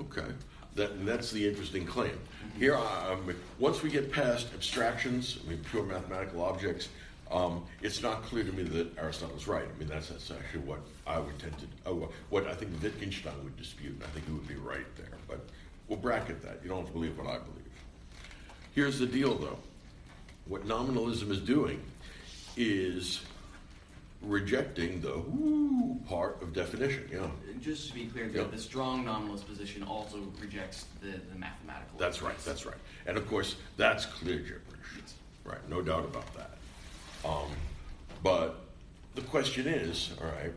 Okay, that, that's the interesting claim. Here, I- um, once we get past abstractions, I mean, pure mathematical objects, um, it's not clear to me that Aristotle's right. I mean, that's, that's actually what I would tend to, oh, what I think Wittgenstein would dispute, and I think he would be right there. But we'll bracket that. You don't have to believe what I believe. Here's the deal, though. What nominalism is doing is rejecting the whoo part of definition. Yeah. Just to be clear, the, Yeah. the strong nominalist position also rejects the, the mathematical. That's right. That's right. And of course, that's clear gibberish. Yes. Right. No doubt about that. Um, but the question is, all right,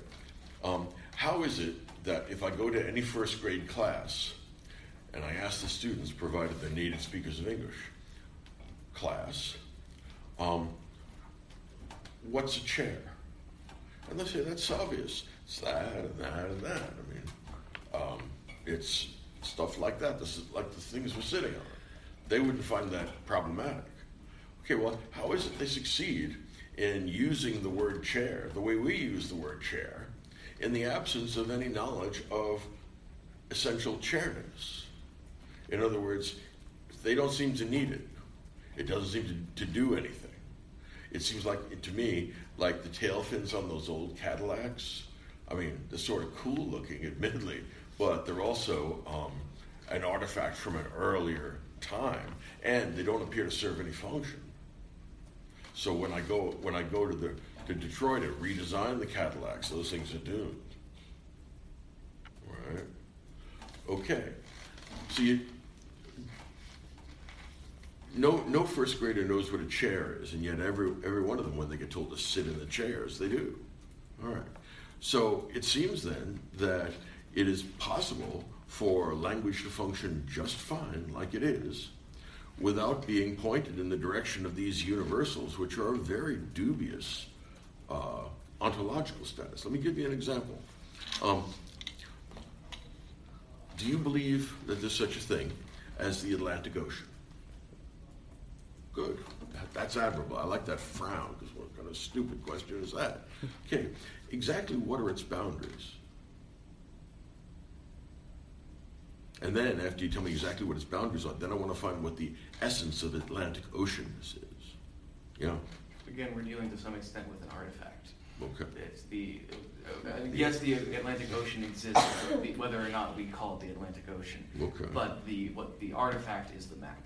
um, how is it that if I go to any first grade class and I ask the students, provided they're native speakers of English, class, um, what's a chair? And they say that's obvious. It's that and that and that. I mean, um, it's stuff like that. This is like the things we're sitting on. They wouldn't find that problematic. Okay, well, how is it they succeed in using the word chair the way we use the word chair in the absence of any knowledge of essential chairness? In other words, they don't seem to need it. It doesn't seem to, to do anything. It seems like to me like the tail fins on those old Cadillacs. I mean, they're sort of cool looking, admittedly, but they're also um, an artifact from an earlier time, and they don't appear to serve any function. So when I go when I go to the to Detroit to redesign the Cadillacs, those things are doomed. Right? Okay. So you no no first grader knows what a chair is, and yet every every one of them, when they get told to sit in the chairs, they do. All right. So it seems then that it is possible for language to function just fine, like it is, without being pointed in the direction of these universals, which are a very dubious uh, ontological status. Let me give you an example. Um, do you believe that there's such a thing as the Atlantic Ocean? Good. That, that's admirable. I like that frown because what kind of stupid question is that? Okay, exactly what are its boundaries? And then, after you tell me exactly what its boundaries are, then I want to find what the essence of the Atlantic Ocean is. Yeah? Again, we're dealing to some extent with an artifact. Okay. It's the uh, yes, the Atlantic Ocean exists, whether or not we call it the Atlantic Ocean. Okay. But the what the artifact is the map.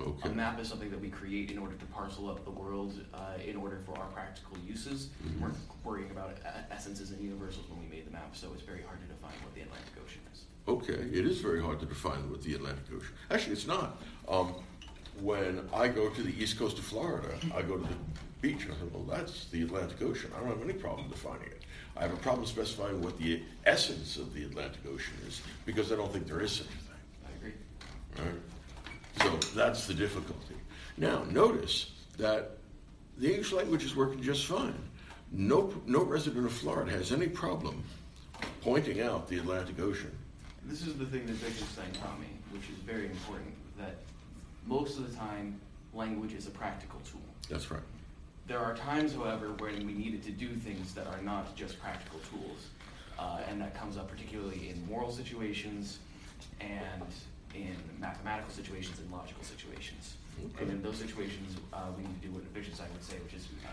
Okay. A map is something that we create in order to parcel up the world uh, in order for our practical uses. Mhm. We're worrying about uh, essences and universals when we made the map, so it's very hard to define what the Atlantic Ocean is. Okay, it is very hard to define what the Atlantic Ocean. Is. Actually, it's not. Um, when I go to the east coast of Florida, I go to the beach and I say, well, that's the Atlantic Ocean. I don't have any problem defining it. I have a problem specifying what the essence of the Atlantic Ocean is because I don't think there is such a thing. I agree. Right? So that's the difficulty. Now, notice that the English language is working just fine. No, no resident of Florida has any problem pointing out the Atlantic Ocean. This is the thing that Wittgenstein taught me, which is very important, that most of the time, language is a practical tool. That's right. There are times, however, when we needed to do things that are not just practical tools. Uh, and that comes up particularly in moral situations and in mathematical situations and logical situations. Okay. And in those situations, uh, we need to do what Wittgenstein would say, which is uh,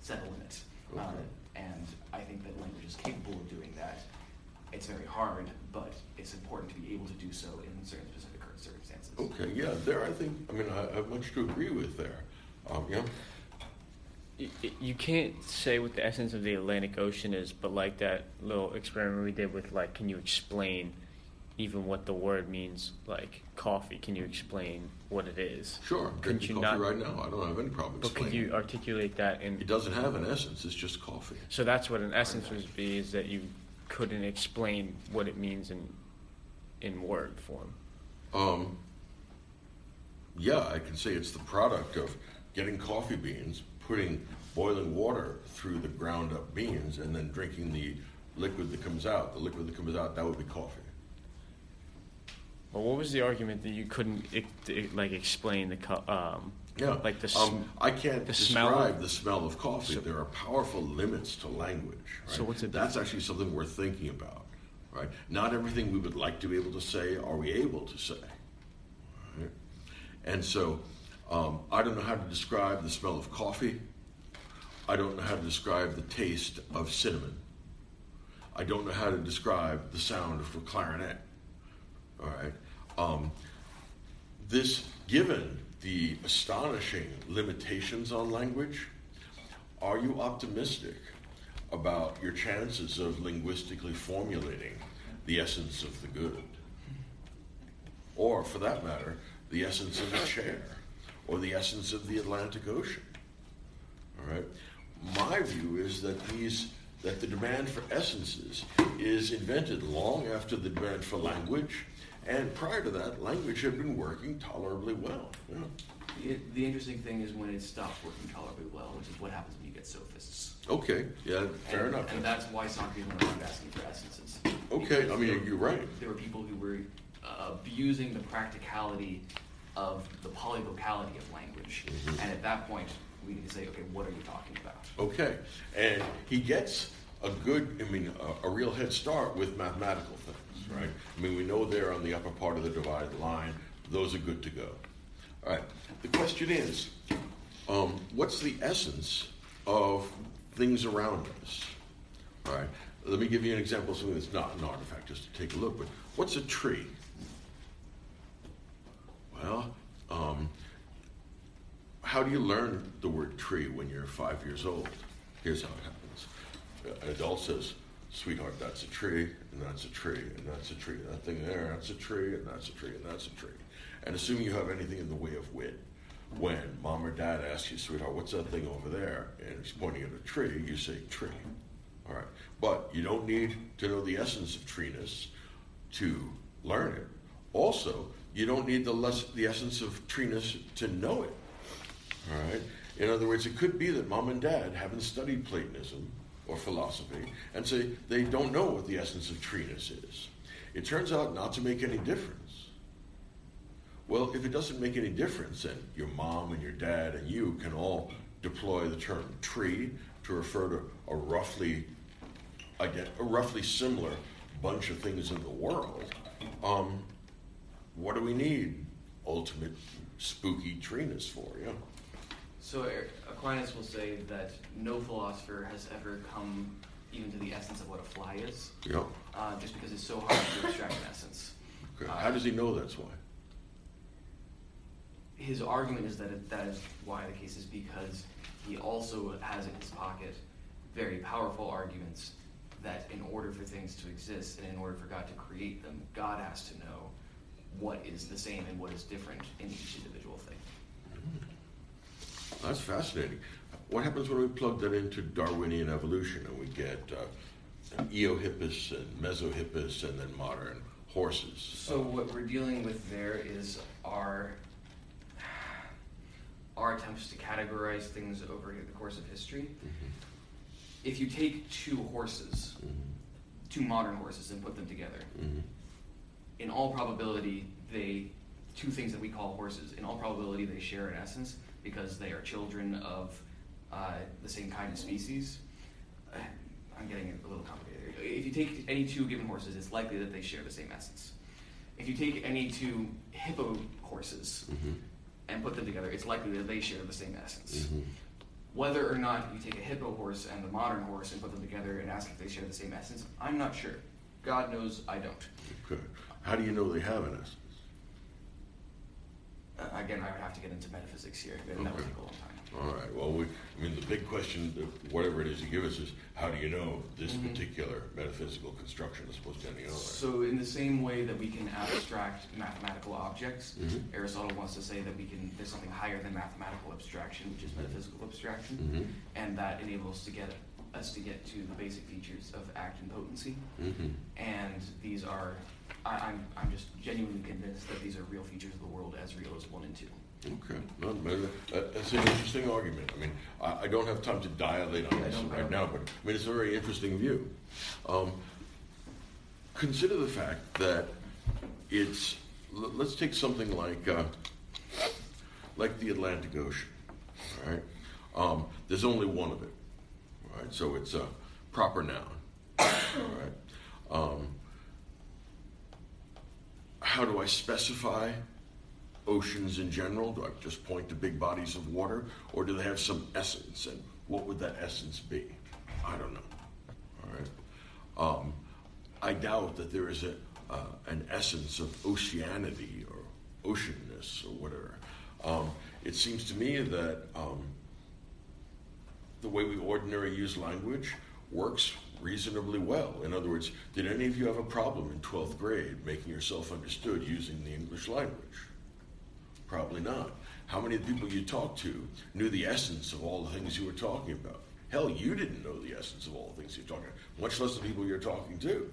set a limit. Uh, Okay. and I think that language is capable of doing that. It's very hard, but it's important to be able to do so in certain specific circumstances. Okay, yeah, there I think, I mean, I I have much to agree with there. Um, yeah, Y- y- You can't say what the essence of the Atlantic Ocean is, but like that little experiment we did with, like, can you explain even what the word means? Like coffee, can you explain what it is? sure. Drinking you coffee not? right now. I don't have any problem But could you articulate that in? It doesn't have an essence. It's just coffee. So that's what an essence would be: is that you couldn't explain what it means in in word form. Um, yeah, I can say it's the product of getting coffee beans, putting boiling water through the ground up beans, and then drinking the liquid that comes out. The liquid that comes out, that would be coffee. Well, what was the argument that you couldn't like explain the co- um, Yeah. like the um, I can't the describe of- the smell of coffee. So- there are powerful limits to language. Right? So what's it- That's actually something we're thinking about. Right? Not everything we would like to be able to say are we able to say. Right? And so um, I don't know how to describe the smell of coffee. I don't know how to describe the taste of cinnamon. I don't know how to describe the sound of a clarinet. All right. Um, this, given the astonishing limitations on language, are you optimistic about your chances of linguistically formulating the essence of the good? Or, for that matter, the essence of a chair or the essence of the Atlantic Ocean? All right. My view is that these that the demand for essences is invented long after the demand for language, and prior to that, language had been working tolerably well. Yeah. It, the interesting thing is when it stops working tolerably well, which is what happens when you get sophists. Okay, yeah, fair and, enough. And that's why Socrates went around asking for essences. Okay, I mean, there- you're right. There were people who were uh, abusing the practicality of the polyvocality of language. Mhm. And at that point, we need to say, okay, what are you talking about? Okay, and he gets a good, I mean, a, a real head start with mathematical things, right? I mean, we know there on the upper part of the divided line, those are good to go. All right, the question is, um, what's the essence of things around us? All right. Let me give you an example of something that's not an artifact, just to take a look. But what's a tree? Well, um, how do you learn the word tree when you're five years old? Here's how it happens. An adult says, sweetheart, that's a tree, and that's a tree, and that's a tree. That thing there, that's a tree, and that's a tree, and that's a tree. And assuming you have anything in the way of wit, when mom or dad asks you, sweetheart, what's that thing over there? And he's pointing at a tree, you say tree. All right. But you don't need to know the essence of treeness to learn it. Also, you don't need the, less, the essence of treeness to know it. All right. In other words, it could be that mom and dad haven't studied Platonism or philosophy and say they don't know what the essence of treeness is. It turns out not to make any difference. Well, if it doesn't make any difference, then your mom and your dad and you can all deploy the term tree to refer to a roughly, again, a roughly similar bunch of things in the world. Um, what do we need ultimate spooky treeness for? Yeah. So Aquinas will say that no philosopher has ever come even to the essence of what a fly is. Yeah. Uh, just because it's so hard to extract an essence. Okay. How does he know that's why? His argument is that it, that is why the case is because he also has in his pocket very powerful arguments that in order for things to exist and in order for God to create them, God has to know what is the same and what is different in each individual. That's fascinating. What happens when we plug that into Darwinian evolution and we get uh, Eohippus and Mesohippus and then modern horses? So what we're dealing with there is our our attempts to categorize things over the course of history. Mm-hmm. If you take two horses, mm-hmm. two modern horses, and put them together, mm-hmm. in all probability, they two things that we call horses. In all probability, they share an essence because they are children of uh, the same kind of species. I'm getting a little complicated. If you take any two given horses, it's likely that they share the same essence. If you take any two hippo horses mm-hmm. and put them together, it's likely that they share the same essence. Mm-hmm. Whether or not you take a hippo horse and the modern horse and put them together and ask if they share the same essence, I'm not sure. God knows I don't. Okay. How do you know they have an essence? Uh, again, I would have to get into metaphysics here, and that would take a long time. All right. Well, we, I mean, the big question, whatever it is you give us, is how do you know this mm-hmm. particular metaphysical construction is supposed to be other? So, in the same way that we can abstract mathematical objects, mm-hmm. Aristotle wants to say that we can. There's something higher than mathematical abstraction, which is mm-hmm. metaphysical abstraction, mm-hmm. and that enables to get us to get to the basic features of act and potency. Mm-hmm. And these are, I, I'm, I'm just genuinely convinced that these are real features of the world as real as one and two. Okay, no, that's an interesting argument. I mean, I, I, don't have time to dilate on this right now, but I mean, it's a very interesting view. Um, consider the fact that it's. Let's take something like uh, like the Atlantic Ocean. All right, um, there's only one of it. So it's a proper noun. All right. Um, how do I specify oceans in general? Do I just point to big bodies of water? Or do they have some essence? And what would that essence be? I don't know. All right. Um, I doubt that there is a, uh, an essence of oceanity or oceanness or whatever. Um, it seems to me that um, the way we ordinarily use language works reasonably well. In other words, did any of you have a problem in 12th grade making yourself understood using the English language? Probably not. How many people you talked to knew the essence of all the things you were talking about? Hell, you didn't know the essence of all the things you're talking about, much less the people you're talking to.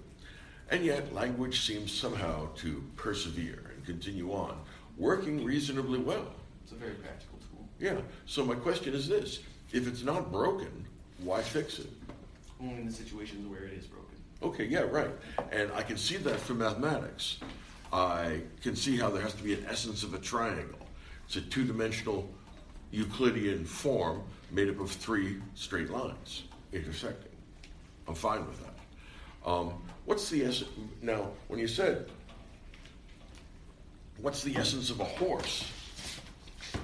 And yet, language seems somehow to persevere and continue on, working reasonably well. It's a very practical tool. Yeah. So, my question is this if it's not broken, why fix it? Only in the situations where it is broken. Okay, yeah, right. And I can see that from mathematics. I can see how there has to be an essence of a triangle. It's a two dimensional Euclidean form made up of three straight lines intersecting. I'm fine with that. Um, what's the essence? Now, when you said, what's the essence of a horse?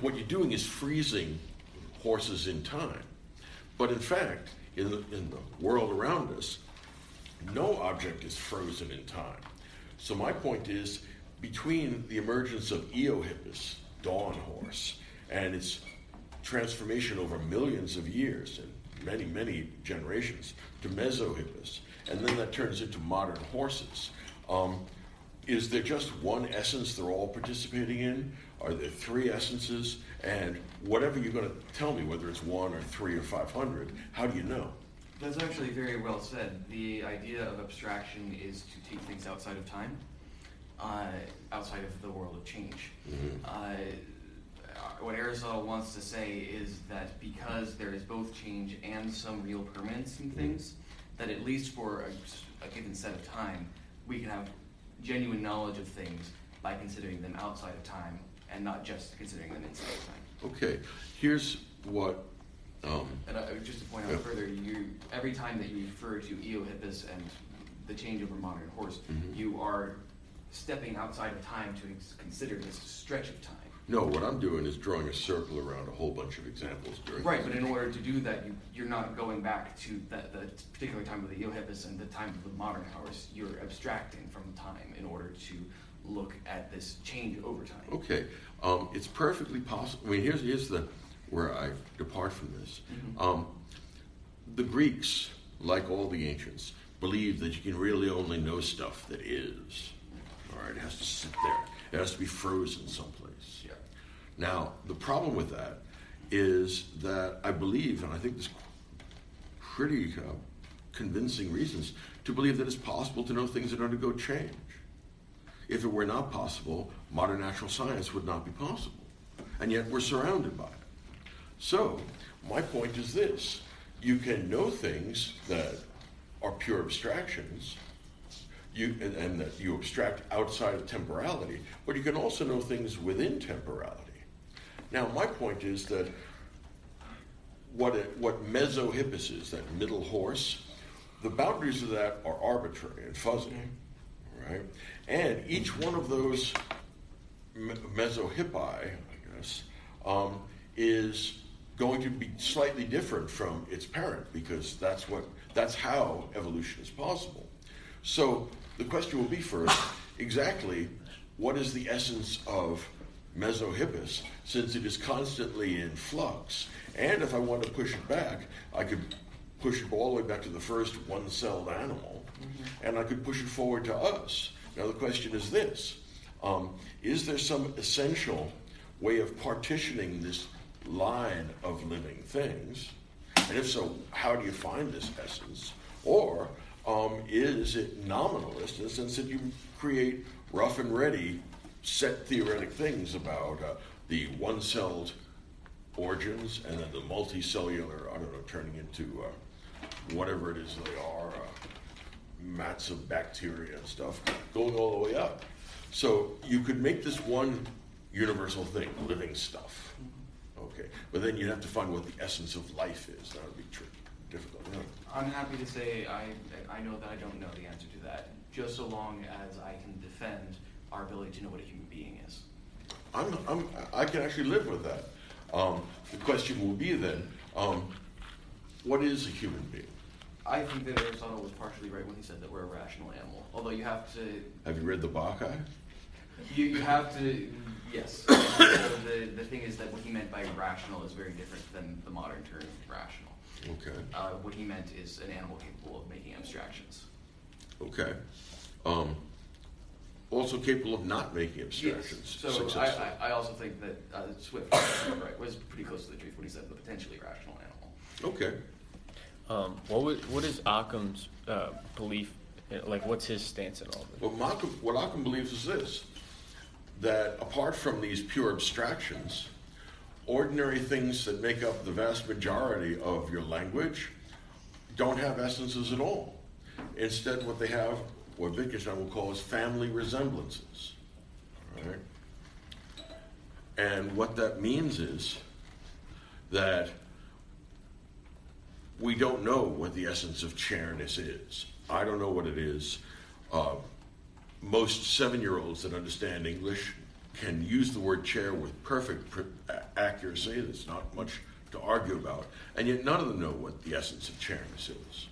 What you're doing is freezing horses in time. But in fact, in the, in the world around us, no object is frozen in time. So my point is, between the emergence of Eohippus, dawn horse, and its transformation over millions of years and many, many generations to Mesohippus, and then that turns into modern horses. Um, is there just one essence they're all participating in? Are there three essences? And whatever you're going to tell me, whether it's one or three or 500, how do you know? That's actually very well said. The idea of abstraction is to take things outside of time, uh, outside of the world of change. Mhm. Uh, what Aristotle wants to say is that because there is both change and some real permanence in things, that at least for a, a given set of time, we can have genuine knowledge of things by considering them outside of time and not just considering them inside of time. Okay, here's what. Um, And uh, just to point out Yeah. further, you every time that you refer to Eohippus and the change over modern horse, Mhm. you are stepping outside of time to ex- consider this stretch of time. no, what I'm doing is drawing a circle around a whole bunch of examples during. Right, but in order to do that, you, you're not going back to that, the particular time of the Eohippus and the time of the modern horse. You're abstracting from time in order to look at this change over time. Okay, um, it's perfectly possible. I mean, here's here's the where I depart from this. Mhm. Um, the Greeks, like all the ancients, believe that you can really only know stuff that is. All right, it has to sit there. It has to be frozen someplace. Yeah. Now, the problem with that is that I believe, and I think there's pretty uh, convincing reasons to believe that it's possible to know things that undergo change. If it were not possible, modern natural science would not be possible. And yet we're surrounded by it. So, my point is this you can know things that are pure abstractions. You, and, and that you abstract outside of temporality, but you can also know things within temporality. Now, my point is that what it, what mesohippus is, that middle horse, the boundaries of that are arbitrary and fuzzy, right? And each one of those me- mesohippi, I guess, um, is going to be slightly different from its parent because that's what that's how evolution is possible. So the question will be first, exactly what is the essence of mesohippus since it is constantly in flux? And if I want to push it back, I could push it all the way back to the first one-celled animal, and I could push it forward to us. Now the question is this: um, Is there some essential way of partitioning this line of living things? And if so, how do you find this essence? Or um, is it nominalist in the sense that you create rough and ready set theoretic things about uh, the one celled origins and then the multicellular, I don't know, turning into uh, whatever it is they are, uh, mats of bacteria and stuff, going all the way up. So you could make this one universal thing, living stuff. Okay, but then you'd have to find what the essence of life is. That would be tricky, difficult. know. I'm happy to say I, I know that I don't know the answer to that, just so long as I can defend our ability to know what a human being is. I'm, I'm, I can actually live with that. Um, the question will be then, um, what is a human being? I think that Aristotle was partially right when he said that we're a rational animal. Although you have to, Have you read the Bacchae? you, you have to, yes. So the, the thing is that what he meant by rational is very different than the modern term rational. Okay, Uh, what he meant is an animal capable of making abstractions. okay. Um, also capable of not making abstractions Yes. So I. I, I also think that uh, Swift right, was pretty close to the truth when he said the potentially rational animal. okay. Um, what would, what is Ockham's uh, belief? Like, what's his stance on all this? Well, Malcolm, what Ockham believes is this that apart from these pure abstractions, ordinary things that make up the vast majority of your language don't have essences at all. Instead, what they have, what Wittgenstein will call is family resemblances. Right? And what that means is that we don't know what the essence of chairness is. I don't know what it is. Uh, most seven year olds that understand English can use the word chair with perfect pr- accuracy. There's not much to argue about, and yet none of them know what the essence of chairness is.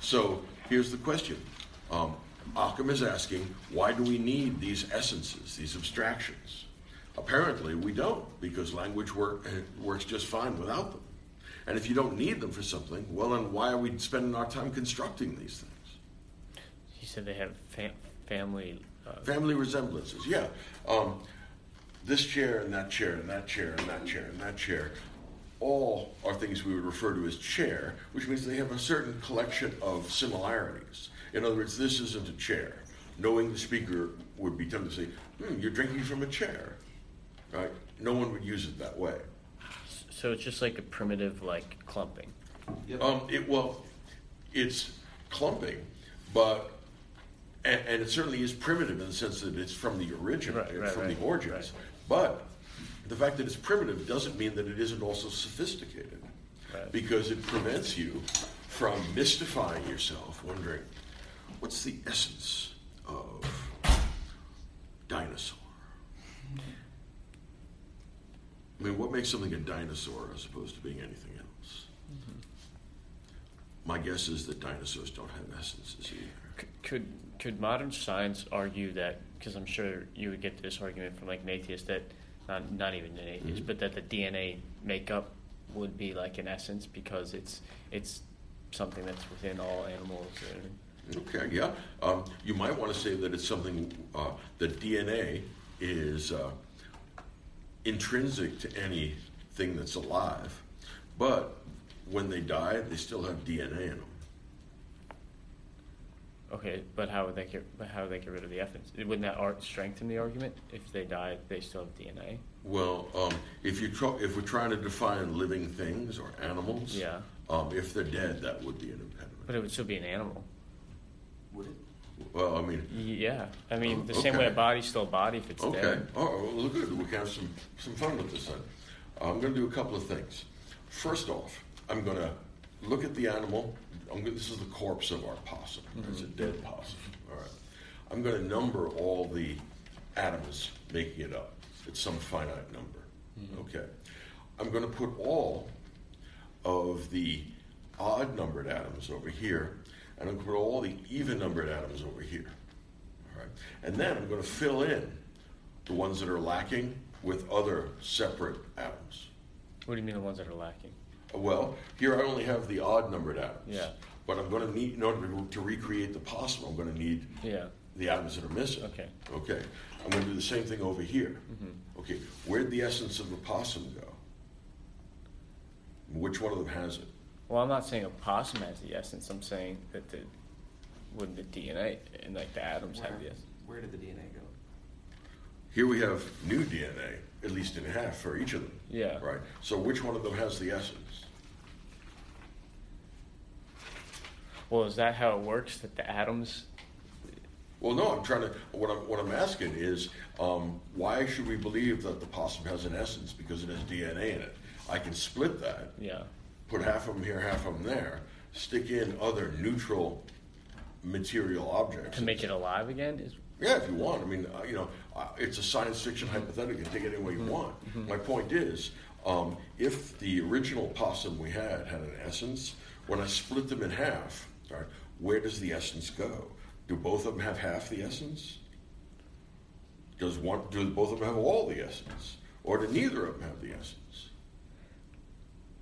So here's the question. Um, Ockham is asking, why do we need these essences, these abstractions? Apparently, we don't, because language work, uh, works just fine without them. And if you don't need them for something, well, then why are we spending our time constructing these things? He said they have fam- family. Uh, Family resemblances, yeah. Um, this chair and that chair and that chair and that chair and that chair all are things we would refer to as chair, which means they have a certain collection of similarities. In other words, this isn't a chair. Knowing the speaker would be tempted to say, hmm, you're drinking from a chair, right? No one would use it that way. So it's just like a primitive like clumping. Yep. Um, it well, it's clumping, but and, and it certainly is primitive in the sense that it's from the origin, Right, right, from right, the origins. right. But the fact that it's primitive doesn't mean that it isn't also sophisticated, Right. because it prevents you from mystifying yourself, wondering what's the essence of dinosaur. I mean, what makes something a dinosaur as opposed to being anything else? My guess is that dinosaurs don't have essences either. C- Could could modern science argue that? Because I'm sure you would get this argument from like an atheist that not not even an atheist, Mhm. but that the DNA makeup would be like an essence because it's it's something that's within all animals. Or, Okay, yeah. Um, you might want to say that it's something uh, that DNA is uh, intrinsic to anything that's alive, but when they die, they still have DNA in them. okay, but how would they get but how would they get rid of the evidence? Wouldn't that art strengthen the argument? If they die, they still have DNA. Well, um, if you try, if we're trying to define living things or animals, Yeah. um, if they're dead, that would be an impediment. But it would still be an animal. Would it? Well, I mean, Yeah, I mean the same way a body's still a body if it's Okay. dead. Oh, well, look good. We can have some, some fun with this then. I'm going to do a couple of things. First off, I'm going to look at the animal. I'm gonna, this is the corpse of our possum. Mm-hmm. It's a dead possum. All right. I'm going to number all the atoms making it up. It's some finite number. Mm-hmm. Okay. I'm going to put all of the odd numbered atoms over here, and I'm going to put all the even numbered atoms over here. All right. And then I'm going to fill in the ones that are lacking with other separate atoms. What do you mean the ones that are lacking? Well, here I only have the odd numbered atoms. Yeah. But I'm going to need, in order to, recreate the possum, I'm going to need Yeah. the atoms that are missing. Okay. Okay. I'm going to do the same thing over here. Mm-hmm. Okay. Where'd the essence of the possum go? Which one of them has it? Well, I'm not saying a possum has the essence. I'm saying that the wouldn't the DNA and like the atoms have the essence. Where did the DNA go? Here we have new DNA, at least in half for each of them. Yeah. Right. So which one of them has the essence? Well, is that how it works? That the atoms? Well, no. I'm trying to. What I'm what I'm asking is, um, why should we believe that the possum has an essence because it has DNA in it? I can split that, Yeah. Put half of them here, half of them there, stick in other neutral material objects To make it alive again is Yeah, if you want. I mean, uh, you know, uh, it's a science fiction hypothetical. You can take it any way you want. My point is, um, if the original possum we had had an essence, when I split them in half, right, where does the essence go? Do both of them have half the essence? Does one? Do both of them have all the essence, or do neither of them have the essence?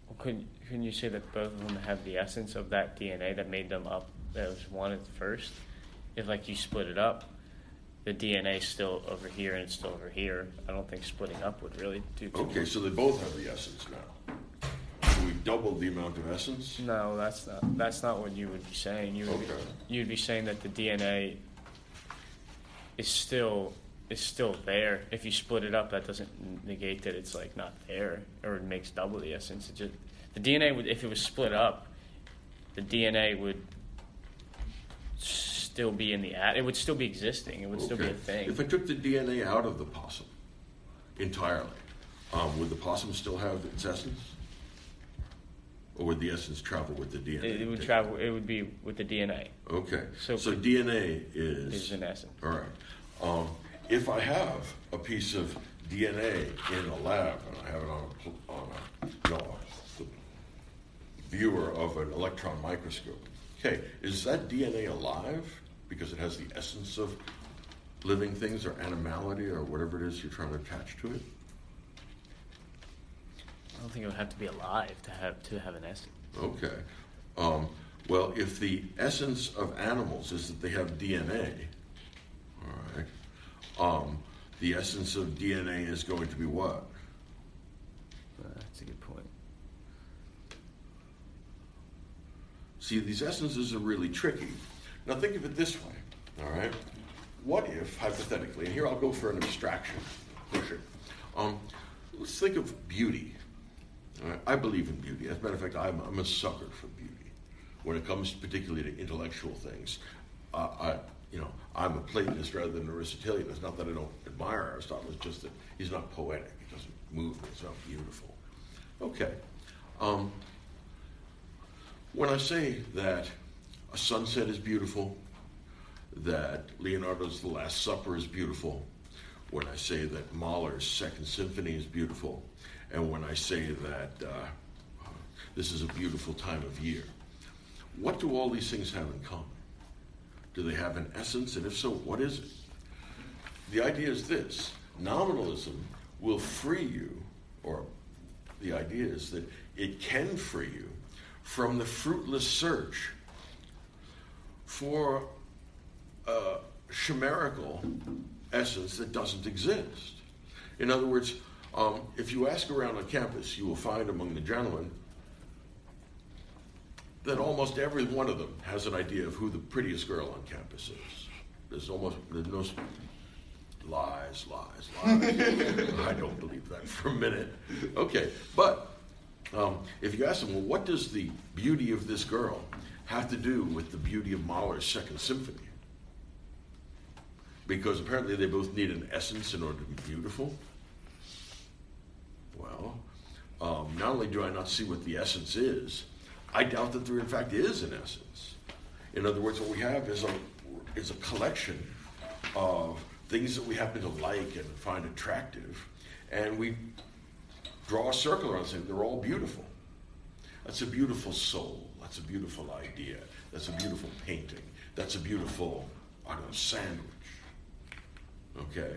Well, couldn't couldn't you say that both of them have the essence of that DNA that made them up? That was one at first. If like you split it up, the DNA is still over here and it's still over here. I don't think splitting up would really do too Okay, much. so they both have the essence now. So we doubled the amount of essence. No, that's not that's not what you would be saying. You would Okay. be, you'd be saying that the DNA is still is still there. If you split it up, that doesn't negate that it's like not there or it makes double the essence. It just the DNA would if it was split up, the DNA would still be in the at. It would still be existing. It would still be a thing. If I took the DNA out of the possum entirely, um, would the possum still have its essence? Or would the essence travel with the DNA? it, would travel. It would be with the DNA. Okay. So, So- DNA is. Is an essence. All right. Um, if I have a piece of DNA in a lab and I have it on a, on a, you know, the viewer of an electron microscope. Okay, is that DNA alive because it has the essence of living things or animality or whatever it is you're trying to attach to it? I don't think it would have to be alive to have to have an essence. Okay. Um, well, if the essence of animals is that they have DNA, all right, um, the essence of DNA is going to be what? Uh, that's a good point. See, these essences are really tricky. Now, think of it this way, all right? What if, hypothetically, and here I'll go for an abstraction, push it. Um, let's think of beauty. right? I believe in beauty. As a matter of fact, I'm, I'm a sucker for beauty. When it comes particularly to intellectual things, uh, I, you know, I'm a Platonist rather than an Aristotelian. It's not that I don't admire Aristotle. It's just that he's not poetic. It doesn't move. It's not beautiful. Okay. Um, when I say that a sunset is beautiful, that Leonardo's The Last Supper is beautiful, when I say that Mahler's Second Symphony is beautiful, and when I say that uh, this is a beautiful time of year, what do all these things have in common? Do they have an essence? And if so, what is it? The idea is this nominalism will free you, or the idea is that it can free you from the fruitless search for a chimerical essence that doesn't exist. In other words, um, if you ask around on campus, you will find among the gentlemen that almost every one of them has an idea of who the prettiest girl on campus is. There's almost there's no lies, lies, lies. I don't believe that for a minute. Okay, but um, if you ask them, well, what does the beauty of this girl have to do with the beauty of Mahler's Second Symphony? Because apparently they both need an essence in order to be beautiful. Well, um, not only do I not see what the essence is, I doubt that there in fact is an essence. In other words, what we have is a is a collection of things that we happen to like and find attractive, and we draw a circle around saying they're all beautiful. That's a beautiful soul. That's a beautiful idea. That's a beautiful painting. That's a beautiful, I don't know, sandwich. Okay?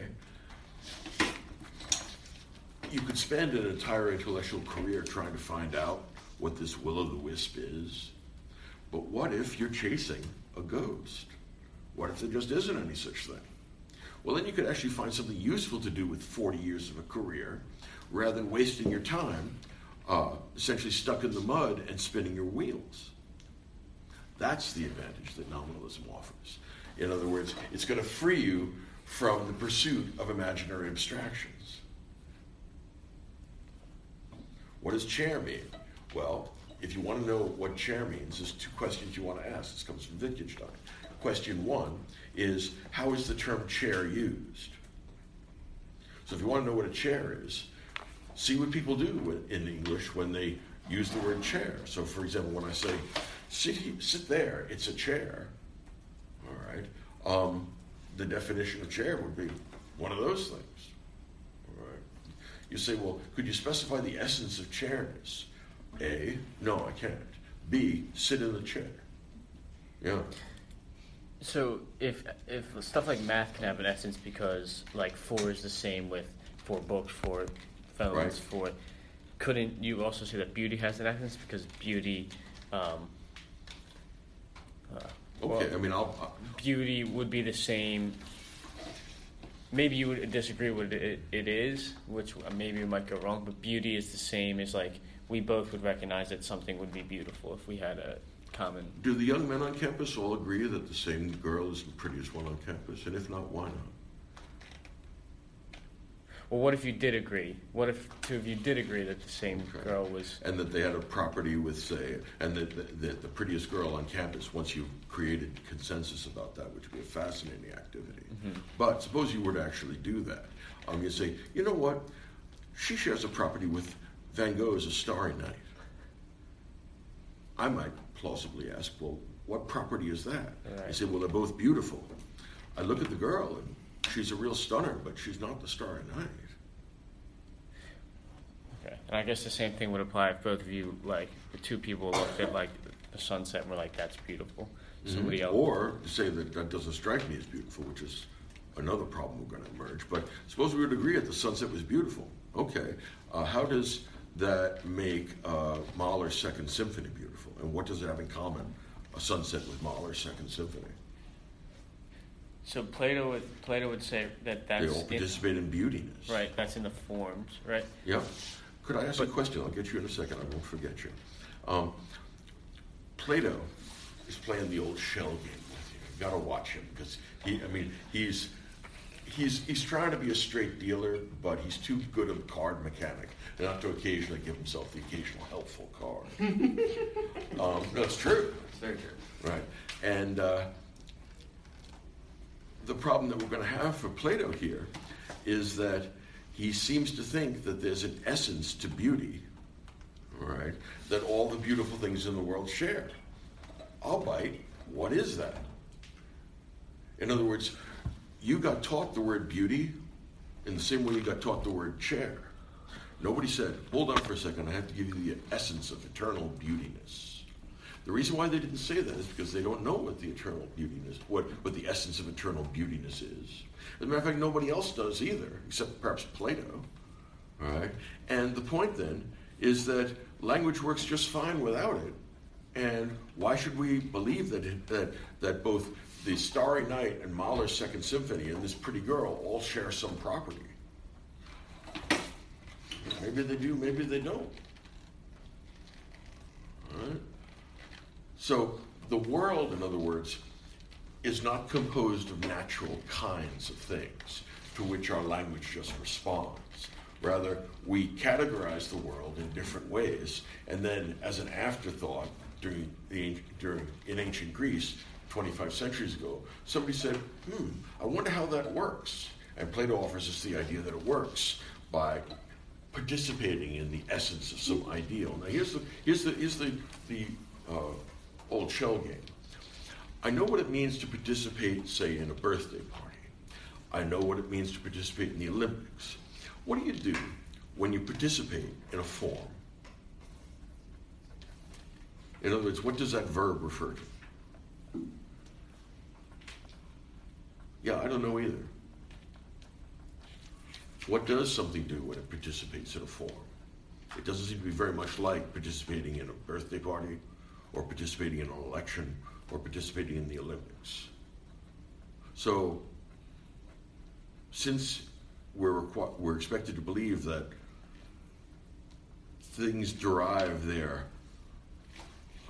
You could spend an entire intellectual career trying to find out what this will o' the wisp is. But what if you're chasing a ghost? What if there just isn't any such thing? Well, then you could actually find something useful to do with 40 years of a career rather than wasting your time uh, essentially stuck in the mud and spinning your wheels. That's the advantage that nominalism offers. In other words, it's going to free you from the pursuit of imaginary abstractions. What does chair mean? Well, if you want to know what chair means, there's two questions you want to ask. This comes from Wittgenstein. Question one is how is the term chair used? So if you want to know what a chair is, see what people do in English when they use the word chair. So, for example, when I say sit, sit there, it's a chair. All right. Um, the definition of chair would be one of those things. All right. You say, well, could you specify the essence of chairness? A, no, I can't. B, sit in the chair. Yeah. So if if stuff like math can have an essence because like four is the same with four books, four phones, Right. four, couldn't you also say that beauty has an essence because beauty, um, uh, well, Okay, I mean, I'll, I'll- beauty would be the same. Maybe you would disagree with it, it is, which maybe we might go wrong. But beauty is the same as like we both would recognize that something would be beautiful if we had a common. do the young men on campus all agree that the same girl is the prettiest one on campus? And if not, why not? Well, what if you did agree? What if two of you did agree that the same Okay. girl was? and that they had a property with, say, and that the, the, the prettiest girl on campus, once you've created consensus about that, which would be a fascinating activity. But suppose you were to actually do that. Um, you say, you know what? She shares a property with Van Gogh's A Starry Night. I might plausibly ask, well, what property is that? Right. You say, well, they're both beautiful. I look at the girl, and she's a real stunner, but she's not the Starry Night. Okay. And I guess the same thing would apply if both of you, like, the two people looked at like the sunset and were like, "That's beautiful." Somebody else, Mm-hmm. Or say that that doesn't strike me as beautiful, which is another problem we're going to emerge. But suppose we would agree that the sunset was beautiful. Okay, uh, how does that make uh, Mahler's Second Symphony beautiful? And what does it have in common, a sunset with Mahler's Second Symphony? So Plato would Plato would say that They that's all in, participate in beautiness. right. That's in the forms, right? Yeah. Could I ask you a question? I'll get you in a second. I won't forget you. Um, Plato is playing the old shell game with you. You've got to watch him because he. I mean, he's he's he's trying to be a straight dealer, but he's too good of a card mechanic not to occasionally give himself the occasional helpful card. um, no, it's true. It's very true. Right. And uh, the problem that we're going to have for Plato here is that he seems to think that there's an essence to beauty, right, that all the beautiful things in the world share. Bite. What is that? In other words, you got taught the word beauty in the same way you got taught the word chair. Nobody said, hold on for a second, I have to give you the essence of eternal beautiness. The reason why they didn't say that is because they don't know what the eternal beautiness, what, what the essence of eternal beautiness is. As a matter of fact, nobody else does either, except perhaps Plato. All right? And the point then is that language works just fine without it. And why should we believe that, that, that both the Starry Night and Mahler's Second Symphony and this pretty girl all share some property? Maybe they do, maybe they don't. All right? So the world, in other words, is not composed of natural kinds of things to which our language just responds. Rather, we categorize the world in different ways, and then, as an afterthought, during the during in ancient Greece, 25 centuries ago, somebody said, "Hmm, I wonder how that works." And Plato offers us the idea that it works by participating in the essence of some ideal. Now, here's the here's the here's the the uh, old shell game. I know what it means to participate, say, in a birthday party. I know what it means to participate in the Olympics. What do you do when you participate in a form? In other words, what does that verb refer to? Yeah, I don't know either. What does something do when it participates in a form? It doesn't seem to be very much like participating in a birthday party or participating in an election or participating in the Olympics. So, since we're, requ- we're expected to believe that things derive their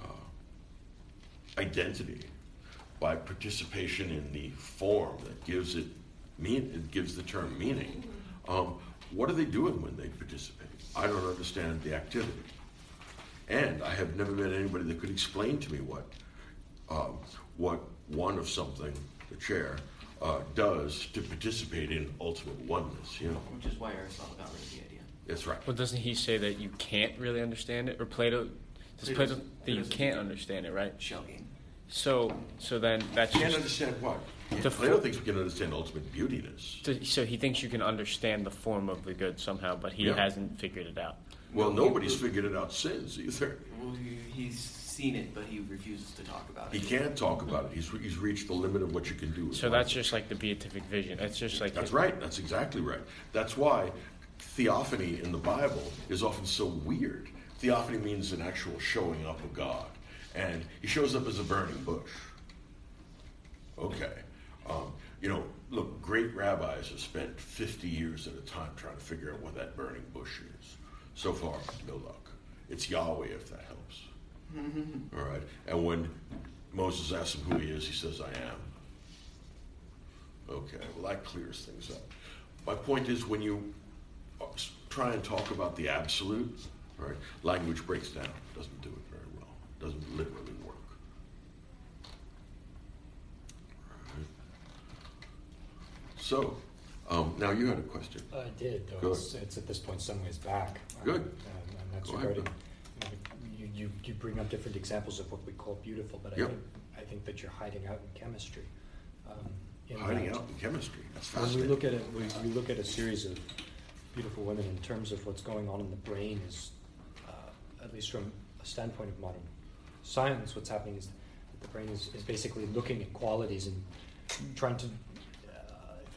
uh, identity by participation in the form that gives it mean it gives the term meaning. Um, what are they doing when they participate? I don't understand the activity, and I have never met anybody that could explain to me what um, what one of something, the chair, uh, does to participate in ultimate oneness. You know, Which is why Aristotle got rid of the idea. that's right. Well, doesn't he say that you can't really understand it, or Plato? Does Plato's- Plato that you can't understand it, right? Shell game. So, so then that's Can't just, understand what. The Plato thinks we can understand ultimate beautiness. so- so he thinks you can understand the form of the good somehow, but he Yeah. hasn't figured it out. Well, nobody's figured it out since either. Well, he, he's seen it, but he refuses to talk about it. He can't talk about it. He's, he's reached the limit of what you can do. with So that's language. just like the beatific vision. That's just like That's right. That's exactly right. That's why theophany in the Bible is often so weird. Theophany means an actual showing up of God, and He shows up as a burning bush. Okay, um, you know, look, great rabbis have spent 50 years at a time trying to figure out what that burning bush is. So far, no luck. It's Yahweh, if that helps. All right, and when Moses asks him who he is, he says, "I am." Okay, well, that clears things up. My point is when you try and talk about the absolute, right, language breaks down, doesn't do it very well, doesn't literally work. So, um, now you had a question. I did, though it's, it's at this point some ways back. Um, Good. And, and that's Go ahead. regarding, you, know, you, you, you bring up different examples of what we call beautiful, but I Yep. think, I think that you're hiding out in chemistry. Um, in Hiding that out in chemistry, that's When we look at it, we, we look at a series of beautiful women in terms of what's going on in the brain is, uh, at least from a standpoint of modern science, what's happening is that the brain is, is basically looking at qualities and trying to,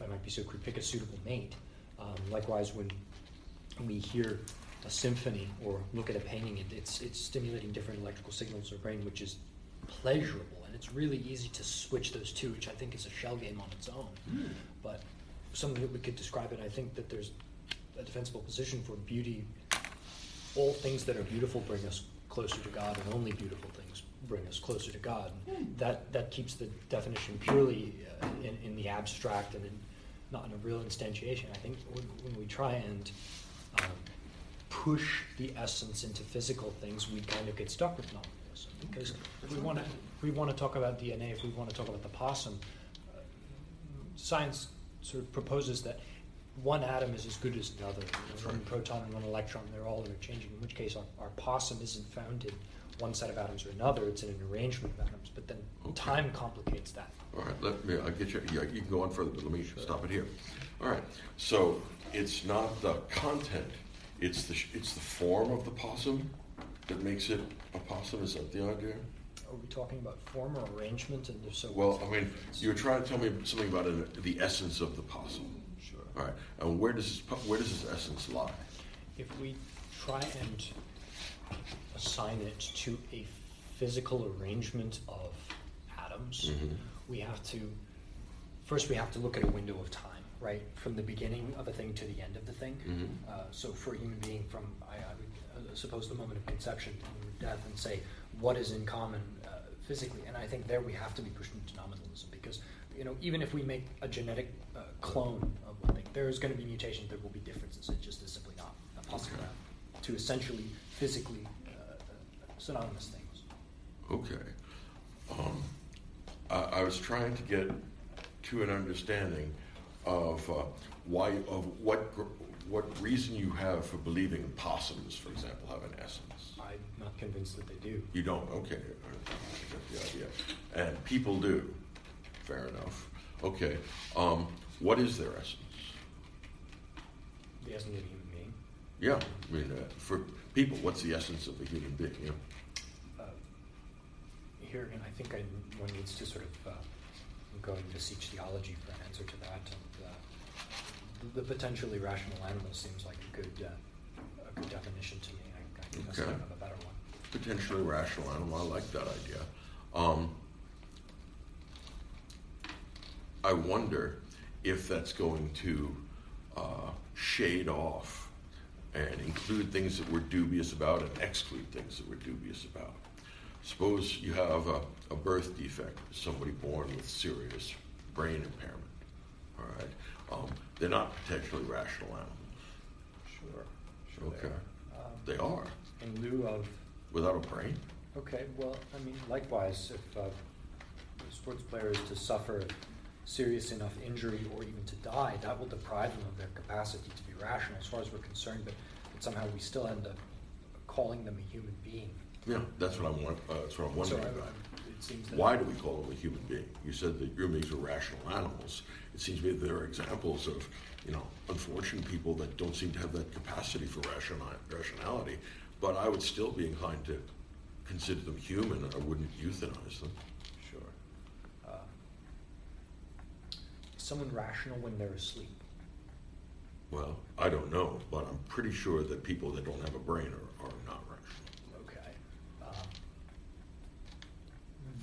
I might be so crude, pick a suitable mate. Um, likewise, when we hear a symphony or look at a painting, it, it's, it's stimulating different electrical signals in our brain, which is pleasurable. And it's really easy to switch those two, which I think is a shell game on its own. But something that we could describe it, I think that there's a defensible position for beauty. All things that are beautiful bring us closer to God, and only beautiful things bring us closer to God. That, that keeps the definition purely uh, in, in the abstract and in, not in a real instantiation. I think when, when we try and um, push the essence into physical things, we kind of get stuck with nominalism. Because if we want to, we want to talk about DNA, if we want to talk about the possum, uh, science sort of proposes that one atom is as good as another. You know, one proton and one electron, they're all interchanging. In which case, our, our possum isn't found in one set of atoms or another; it's in an arrangement of atoms. But then Okay. time complicates that. All right, let me, I'll get you, yeah, you can go on further, but let me stop it here. All right, so it's not the content, it's the, sh- it's the form of the possum that makes it a possum, is that the idea? Are we talking about form or arrangement? And if so, Well, I mean, you were trying to tell me something about an, the essence of the possum. sure. All right, and where does this, where does this essence lie? If we try and assign it to a physical arrangement of atoms, Mhm. we have to first we have to look at a window of time, right, from the beginning of a thing to the end of the thing. Mhm. Uh, so for a human being, from I, I would uh, suppose the moment of conception to death, and say what is in common uh, physically, and I think there we have to be pushed into nominalism because you know even if we make a genetic uh, clone of one thing, there is going to be mutations. There will be differences. It just is simply not, possible Okay. to essentially physically synonymous things. Okay. Um, I, I was trying to get to an understanding of uh, why, of what, gr- what reason you have for believing possums, for example, have an essence. I'm not convinced that they do. You don't? Okay. I get the idea. And people do. Fair enough. Okay. Um, what is their essence? The essence of a human being. Yeah. I mean, uh, for people, what's the essence of a human being? Here again, I think I, one needs to sort of uh, go into siege theology for an answer to that. And, uh, the, the potentially rational animal seems like a good, uh, a good definition to me. I, I think Okay. I have a better one. potentially rational animal. I like that idea. Um, I wonder if that's going to uh, shade off and include things that we're dubious about and exclude things that we're dubious about. Suppose you have a, a birth defect, somebody born with serious brain impairment. All right, um, they're not potentially rational animals. Sure. Sure. Okay. They are. Um, They are in lieu of without a brain. Okay, well, I mean, likewise, if uh, a sports player is to suffer serious enough injury or even to die, that will deprive them of their capacity to be rational as far as we're concerned, but, but somehow we still end up calling them a human being. Yeah, that's what I'm. won- Uh, that's what I'm wondering I- about. It seems that Why do we call them a human being? You said that human beings are rational animals. It seems to me that there are examples of, you know, unfortunate people that don't seem to have that capacity for rationi- rationality. But I would still be inclined to consider them human. I wouldn't euthanize them. Sure. Uh, is someone rational when they're asleep? Well, I don't know, but I'm pretty sure that people that don't have a brain are, are not rational. Okay. Um,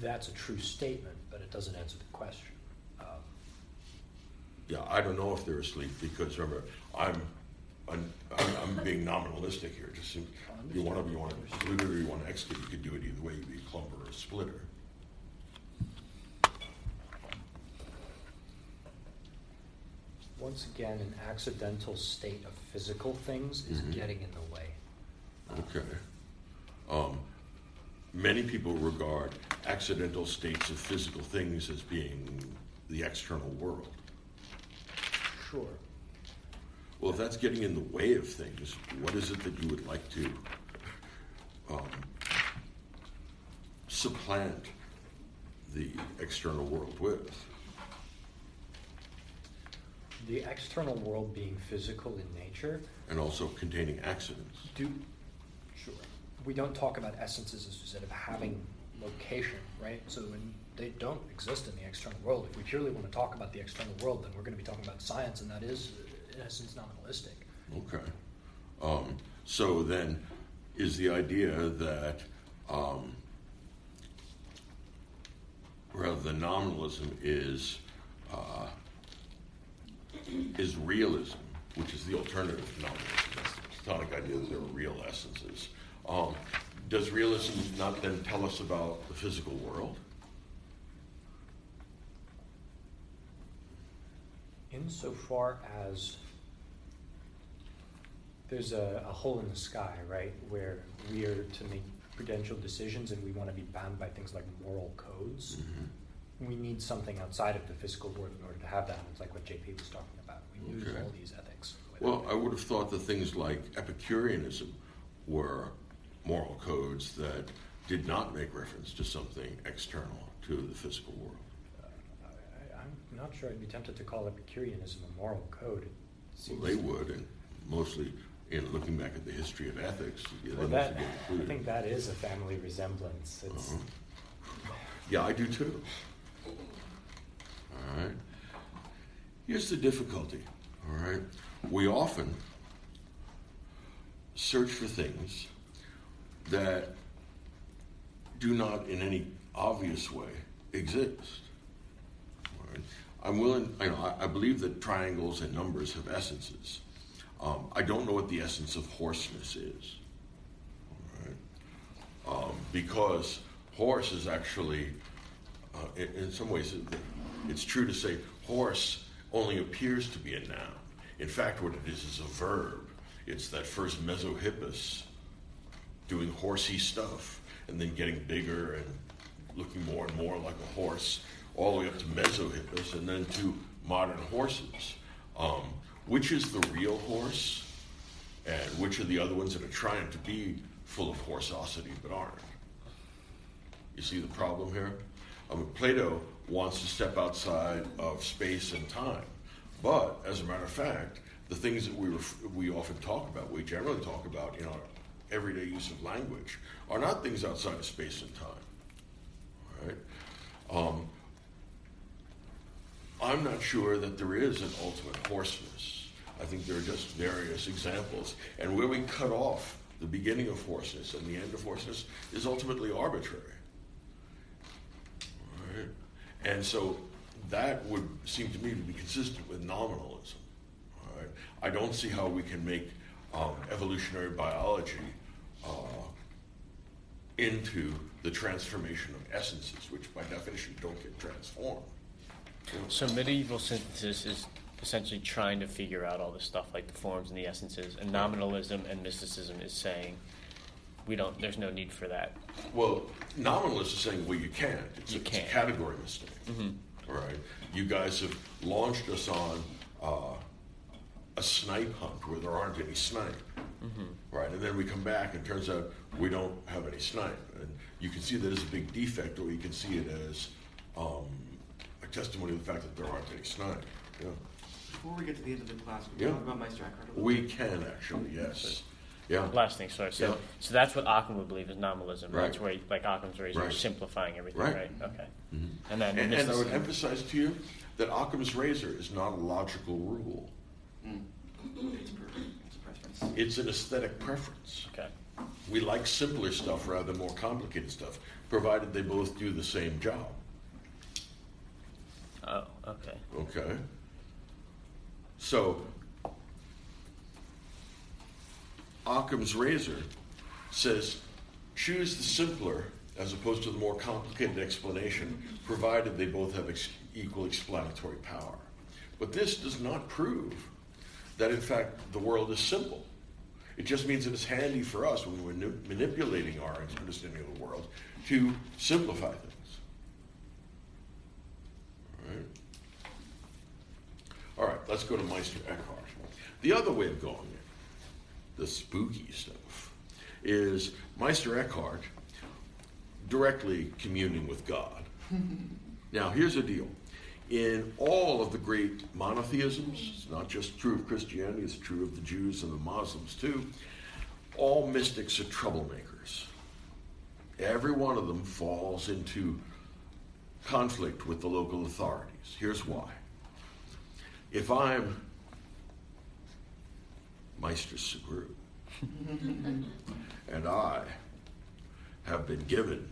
that's a true statement, but it doesn't answer the question. Um, Yeah, I don't know if they're asleep because remember, I'm, I'm, I'm, being nominalistic here. Just seem- you want to, you want to include it or you want to exclude. You could do it either way. You could be a clumper or a splitter. Once again, an accidental state of physical things is Mhm. getting in the way. Okay. Um, many people regard accidental states of physical things as being the external world. Sure. Well, if that's getting in the way of things, what is it that you would like to um, supplant the external world with? the external world being physical in nature, and also containing accidents. do sure. We don't talk about essences as instead of having location, right? So when they don't exist in the external world, if we purely want to talk about the external world, then we're going to be talking about science, and that is in essence nominalistic. Okay. Um, so then, is the idea that um, rather than nominalism is uh, is realism, which is the alternative to nominalism? That's the Platonic idea that there are real essences. Um, does realism not then tell us about the physical world? insofar as there's a, a hole in the sky, right, where we are to make prudential decisions and we want to be bound by things like moral codes. Mm-hmm. We need something outside of the physical world in order to have that. It's like what JP was talking about. We lose Okay. all these ethics. Well, I would have thought that things like Epicureanism were moral codes that did not make reference to something external to the physical world. Uh, I, I'm not sure I'd be tempted to call Epicureanism a moral code. It Well, they would, and mostly in looking back at the history of ethics, yeah, Well, that, I think that is a family resemblance. It's, Uh-huh. Yeah, I do too. All right. Here's the difficulty. All right. We often search for things that do not, in any obvious way, exist. Right. I'm willing. I, know, I I believe that triangles and numbers have essences. Um, I don't know what the essence of horseness is. Um, because horse is actually, uh, in, in some ways, it- it's true to say horse only appears to be a noun. In fact, what it is is a verb. It's that first mesohippus doing horsey stuff and then getting bigger and looking more and more like a horse, all the way up to mesohippus and then to modern horses. Um, which is the real horse? and which are the other ones that are trying to be full of horseosity but aren't. You see the problem here? I mean, Plato wants to step outside of space and time, but as a matter of fact, the things that we ref- we often talk about, we generally talk about in our everyday use of language, are not things outside of space and time. All right. Um, I'm not sure that there is an ultimate horseness. I think there are just various examples. And where we cut off the beginning of horseness and the end of horseness is ultimately arbitrary. Right? And so that would seem to me to be consistent with nominalism. Right? I don't see how we can make um, evolutionary biology uh, into the transformation of essences, which by definition don't get transformed. So medieval synthesis is essentially trying to figure out all this stuff like the forms and the essences, and nominalism and mysticism is saying we don't. There's no need for that. Well, nominalist is saying, well, you can't. It's, You a, can't. a category mistake. All right. You guys have launched us on uh, a snipe hunt where there aren't any snipe. Right. And then we come back and it turns out we don't have any snipe. And you can see that as a big defect, or you can see it as um, a testimony of the fact that there aren't any snipe. Yeah. Before we get to the end of the class, we Yeah. can talk about Meister Eckhart a We can actually, yes. Yeah. Last thing, sorry. So, Yeah. so that's what Ockham would believe is nominalism. Right. That's where, like Ockham's razor, Right. simplifying everything. Right. Right. Okay. Mhm. And then And, and I would emphasize to you that Ockham's razor is not a logical rule. Mm. It's, per- it's an aesthetic preference. Okay. We like simpler stuff rather than more complicated stuff, provided they both do the same job. Oh. Okay. Okay? So, Ockham's razor says choose the simpler as opposed to the more complicated explanation, provided they both have ex- equal explanatory power. But this does not prove that, in fact, the world is simple. It just means that it's handy for us when we're manipulating our understanding of the world to simplify things. All right? All right, let's go to Meister Eckhart. The other way of going it, the spooky stuff, is Meister Eckhart directly communing with God. now, here's the deal. In all of the great monotheisms, it's not just true of Christianity, it's true of the Jews and the Muslims too. All mystics are troublemakers. Every one of them falls into conflict with the local authorities. Here's why. If I'm Meister Sugrue and I have been given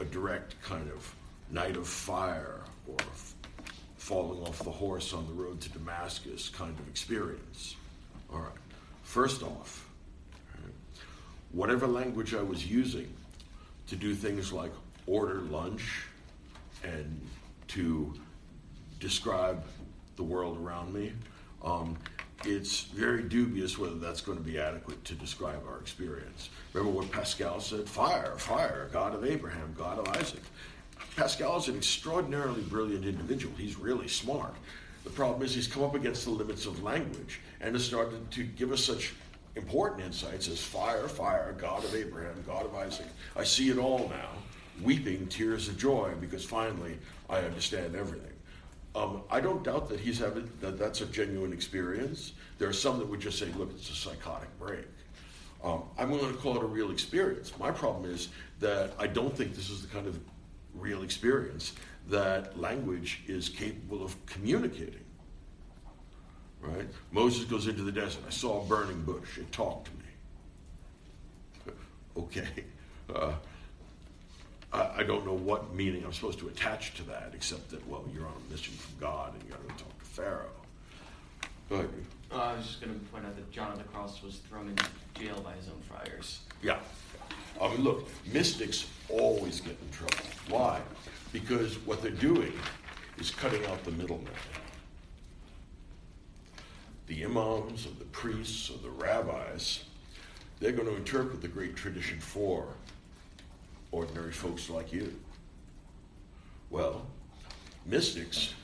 a direct kind of night of fire or falling off the horse on the road to Damascus kind of experience. All right. First off, whatever language I was using to do things like order lunch and to describe the world around me, um, it's very dubious whether that's going to be adequate to describe our experience. Remember what Pascal said? Fire, fire, God of Abraham, God of Isaac. Pascal is an extraordinarily brilliant individual. He's really smart. The problem is he's come up against the limits of language and has started to give us such important insights as fire, fire, God of Abraham, God of Isaac. I see it all now, weeping tears of joy because finally I understand everything. Um, I don't doubt that he's having that that's a genuine experience. There are some that would just say, "Look, it's a psychotic break." Um, I'm willing to call it a real experience. My problem is that I don't think this is the kind of real experience that language is capable of communicating. Right? Moses goes into the desert. I saw a burning bush. It talked to me. okay. Uh, I, I don't know what meaning I'm supposed to attach to that, except that, well, you're on a mission from God and you got to talk to Pharaoh. Ahead. Uh, I was just going to point out that John of the Cross was thrown in jail by his own friars. Yeah. I mean, look, mystics always get in trouble. Why? Because what they're doing is cutting out the middleman. The imams or the priests or the rabbis, they're going to interpret the great tradition for ordinary folks like you. Well, mystics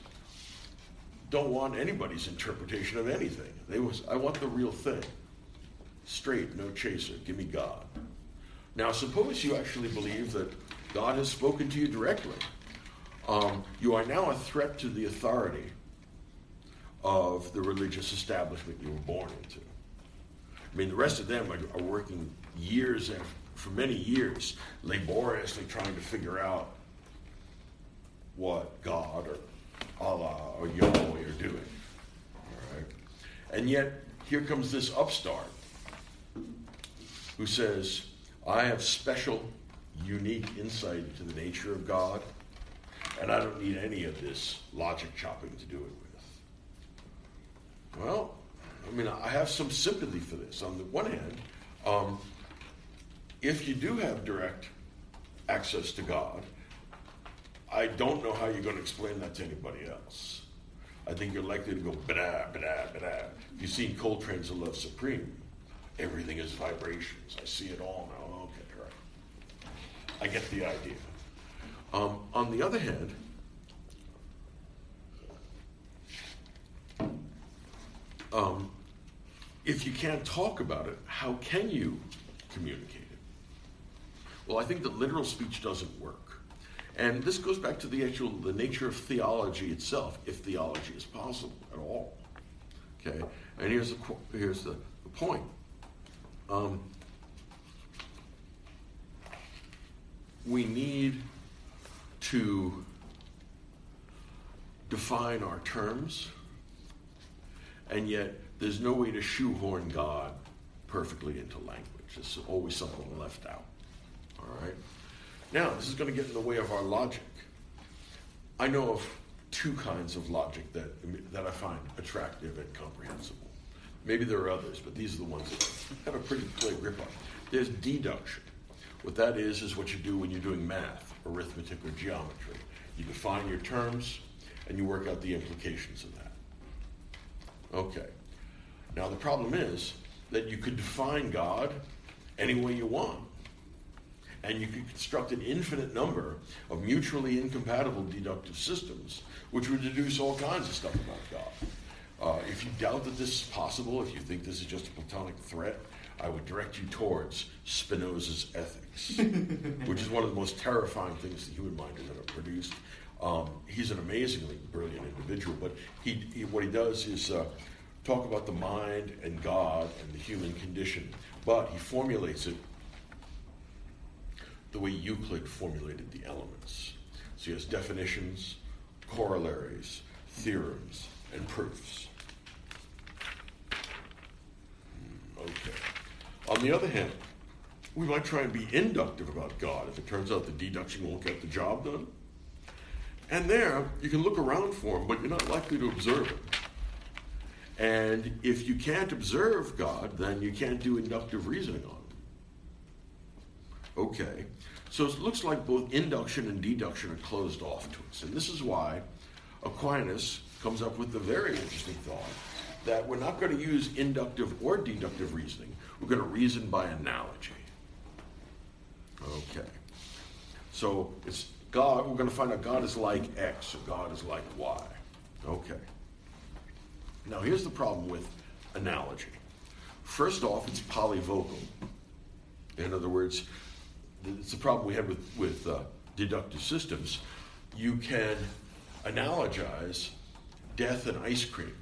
don't want anybody's interpretation of anything. They was, I want the real thing. Straight, no chaser. Give me God. Now, suppose you actually believe that God has spoken to you directly. Um, you are now a threat to the authority of the religious establishment you were born into. I mean, the rest of them are, are working years after, for many years, laboriously trying to figure out what God or Allah or Yahweh are doing. All right? And yet, here comes this upstart who says, I have special, unique insight into the nature of God, and I don't need any of this logic chopping to do it with. Well, I mean, I have some sympathy for this. On the one hand, um, if you do have direct access to God, I don't know how you're going to explain that to anybody else. I think you're likely to go bada, bada, bada. You've seen Coltrane's A Love Supreme. Everything is vibrations. I see it all now. I get the idea. Um, on the other hand, um, if you can't talk about it, how can you communicate it? Well, I think that literal speech doesn't work. And this goes back to the actual the nature of theology itself, if theology is possible at all. Okay, and here's the here's the, the point. Um, we need to define our terms, and yet there's no way to shoehorn God perfectly into language. There's always something left out. All right. Now, this is going to get in the way of our logic. I know of two kinds of logic that, that I find attractive and comprehensible. Maybe there are others, but these are the ones that I have a pretty clear grip on. There's deduction. What that is, is what you do when you're doing math, arithmetic, or geometry. You define your terms and you work out the implications of that. Okay. Now, the problem is that you could define God any way you want and you could construct an infinite number of mutually incompatible deductive systems, which would deduce all kinds of stuff about God. Uh, if you doubt that this is possible, if you think this is just a Platonic threat, I would direct you towards Spinoza's Ethics, which is one of the most terrifying things the human mind has ever produced. Um, he's an amazingly brilliant individual, but he, he what he does is uh, talk about the mind and God and the human condition, but he formulates it the way Euclid formulated the elements. So he has definitions, corollaries, theorems, and proofs. Hmm, Okay. On the other hand, we might try and be inductive about God if it turns out the deduction won't get the job done. And there, you can look around for him, but you're not likely to observe him. And if you can't observe God, then you can't do inductive reasoning on him. Okay. So it looks like both induction and deduction are closed off to us. And this is why Aquinas comes up with the very interesting thought that we're not going to use inductive or deductive reasoning. We're going to reason by analogy. Okay. So it's God, we're going to find out God is like X or God is like Y. Okay. Now here's the problem with analogy. First off, it's polyvocal. In other words, it's the problem we had with, with uh, deductive systems. You can analogize death and ice cream.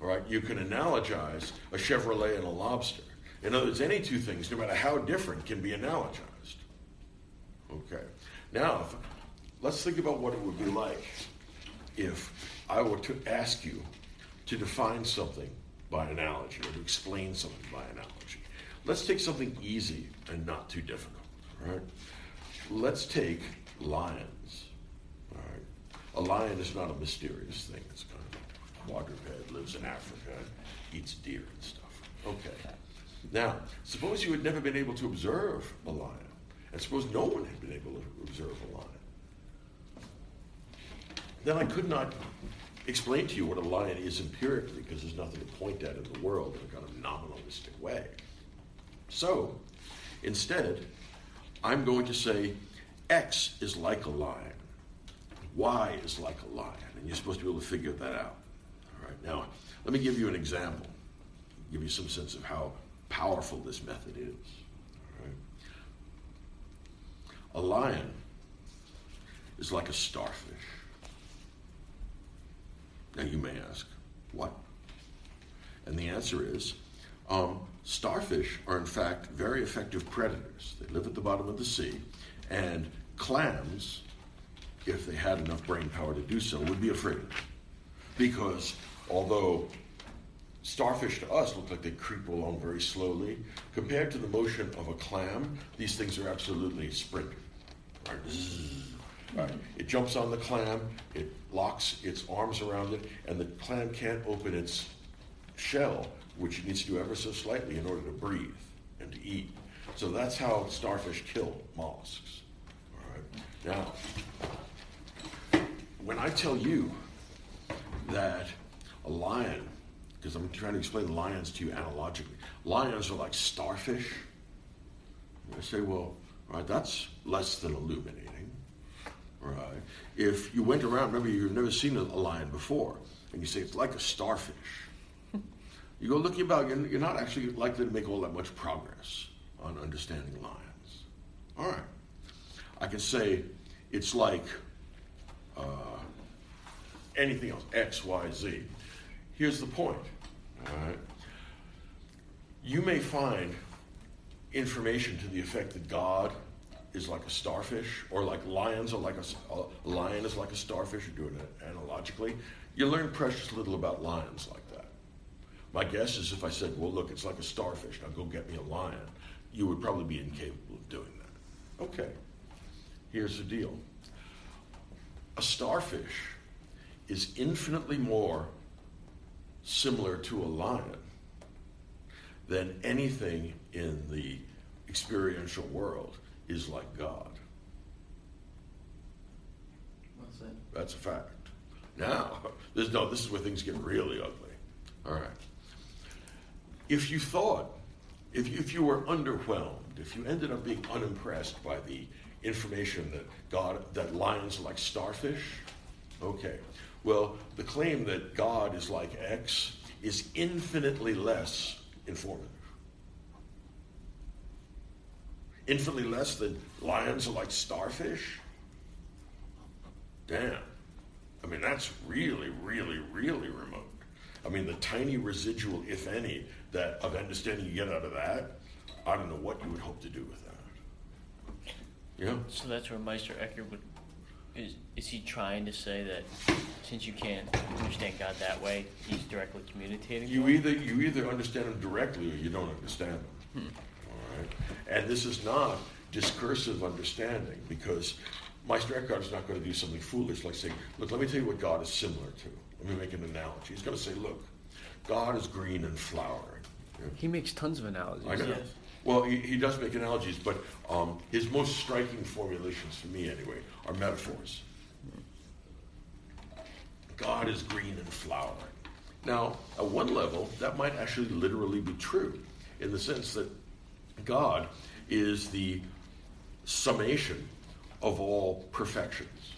All right, you can analogize a Chevrolet and a lobster. In other words, any two things, no matter how different, can be analogized. Okay. Now, if, let's think about what it would be like if I were to ask you to define something by analogy or to explain something by analogy. Let's take something easy and not too difficult. Right? Let's take lions. All right. A lion is not a mysterious thing. It's kind of a quadruped, lives in Africa, eats deer and stuff. Okay. Now, suppose you had never been able to observe a lion, and suppose no one had been able to observe a lion. Then I could not explain to you what a lion is empirically because there's nothing to point at in the world in a kind of nominalistic way. So, instead, I'm going to say X is like a lion, Y is like a lion, and you're supposed to be able to figure that out. All right, now, let me give you an example, give you some sense of how powerful this method is. Right. A lion is like a starfish. Now, you may ask, what? And the answer is um, starfish are, in fact, very effective predators. They live at the bottom of the sea, and clams, if they had enough brain power to do so, would be afraid. Because although starfish to us look like they creep along very slowly, compared to the motion of a clam, these things are absolutely sprinting. Right? Right. It jumps on the clam, it locks its arms around it, and the clam can't open its shell, which it needs to do ever so slightly in order to breathe and to eat. So that's how starfish kill mollusks. All right. Now, when I tell you that a lion, because I'm trying to explain lions to you analogically, lions are like starfish. I say, well, all right, that's less than illuminating. Right. If you went around, remember you've never seen a, a lion before, and you say it's like a starfish. You go looking about, you're, you're not actually likely to make all that much progress on understanding lions. All right. I can say it's like uh, anything else, X, Y, Z. Here's the point. All right. You may find information to the effect that God is like a starfish, or like lions are like a, a lion is like a starfish. You're doing it analogically. You learn precious little about lions like that. My guess is if I said, "Well, look, it's like a starfish. Now go get me a lion," you would probably be incapable of doing that. Okay. Here's the deal. A starfish is infinitely more similar to a lion then anything in the experiential world is like God. What's that? That's a fact. Now, there's no, this is where things get really ugly. All right. If you thought, if you, if you were underwhelmed, if you ended up being unimpressed by the information that God, that lions are like starfish, okay. Well, the claim that God is like X is infinitely less informative. Infinitely less than lions are like starfish. damn. I mean, that's really, really, really remote. I mean, the tiny residual, if any, that of understanding you get out of that, I don't know what you would hope to do with that. Yeah. So that's where Meister Eckhart would. Is, is he trying to say that since you can't understand God that way, he's directly communicating? You to him? either you either understand him directly or you don't understand them. All right, and this is not discursive understanding because Meister Eckhart is not going to do something foolish like saying, "Look, let me tell you what God is similar to." Let me make an analogy. He's going to say, "Look, God is green and flowering." Yeah. He makes tons of analogies. I know. Yes. Well, he, he does make analogies, but um, his most striking formulations, for me anyway, are metaphors. God is green and flowering. Now, at one level, that might actually literally be true, in the sense that God is the summation of all perfections.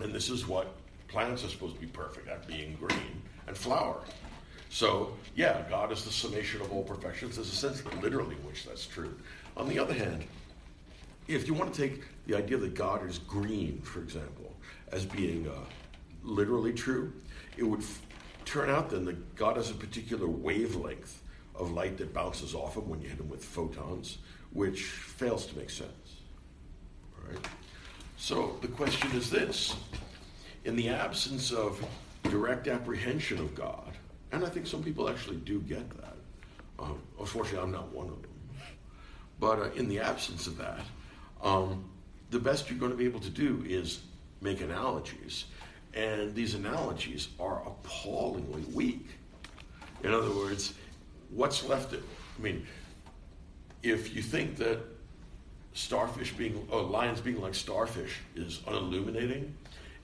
And this is what plants are supposed to be perfect at being green and flowering. So, yeah, God is the summation of all perfections. There's a sense literally in which that's true. On the other hand, if you want to take the idea that God is green, for example, as being uh, literally true, it would f- turn out then that God has a particular wavelength of light that bounces off him when you hit him with photons, which fails to make sense. All right? So the question is this in the absence of direct apprehension of God, and I think some people actually do get that. Um, unfortunately, I'm not one of them. But uh, in the absence of that, um, the best you're going to be able to do is make analogies. And these analogies are appallingly weak. In other words, what's left? Of, I mean, if you think that starfish being, or lions being like starfish is unilluminating,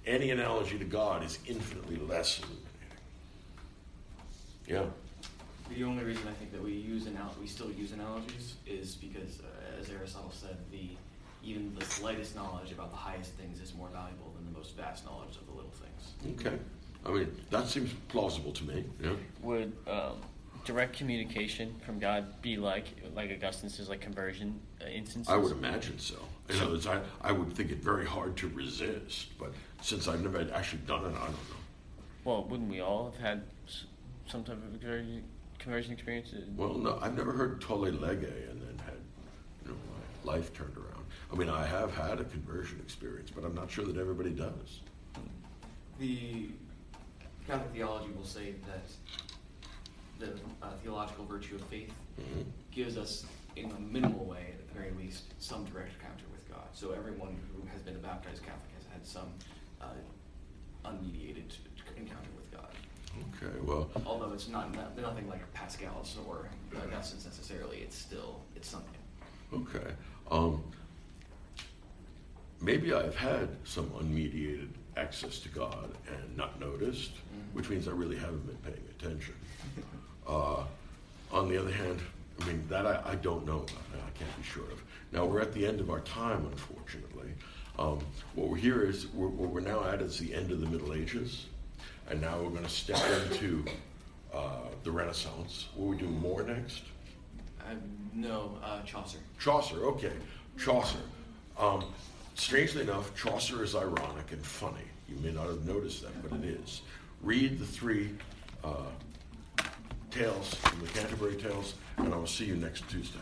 any analogy to God is infinitely less illuminating. Yeah. The only reason I think that we use anal- we still use analogies is because, uh, as Aristotle said, the even the slightest knowledge about the highest things is more valuable than the most vast knowledge of the little things. Okay. I mean, that seems plausible to me. Yeah. Would um, direct communication from God be like, like Augustine says, like conversion uh, instances? I would imagine so. In other words, I, I would think it very hard to resist, but since I've never actually done it, I don't know. Well, wouldn't we all have had some type of conversion, conversion experience? Well, no, I've never heard tolle lege and then had you know, my life turned around. I mean, I have had a conversion experience, but I'm not sure that everybody does. The Catholic theology will say that the uh, theological virtue of faith Mhm. gives us, in a minimal way, at the very least, some direct encounter with God. So everyone who has been a baptized Catholic has had some uh, unmediated encounter with God. Okay, well, Although it's not, not nothing like Pascal's or Augustine's necessarily, it's still it's something. okay. Um, maybe I've had some unmediated access to God and not noticed, Mhm. which means I really haven't been paying attention. Uh, on the other hand, I mean, that I, I don't know. I can't be sure of. Now, we're at the end of our time, unfortunately. Um, what we're here is, we're, what we're now at is the end of the Middle Ages, and now we're going to step into uh, the Renaissance. Will we do more next? I no uh, Chaucer. Chaucer, okay. Chaucer. Um, strangely enough, Chaucer is ironic and funny. You may not have noticed that, but it is. Read the three uh, tales from the Canterbury Tales, and I will see you next Tuesday.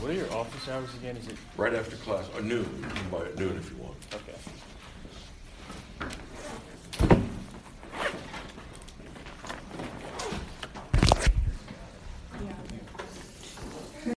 What are your office hours again? Is it Right after class, or noon, by noon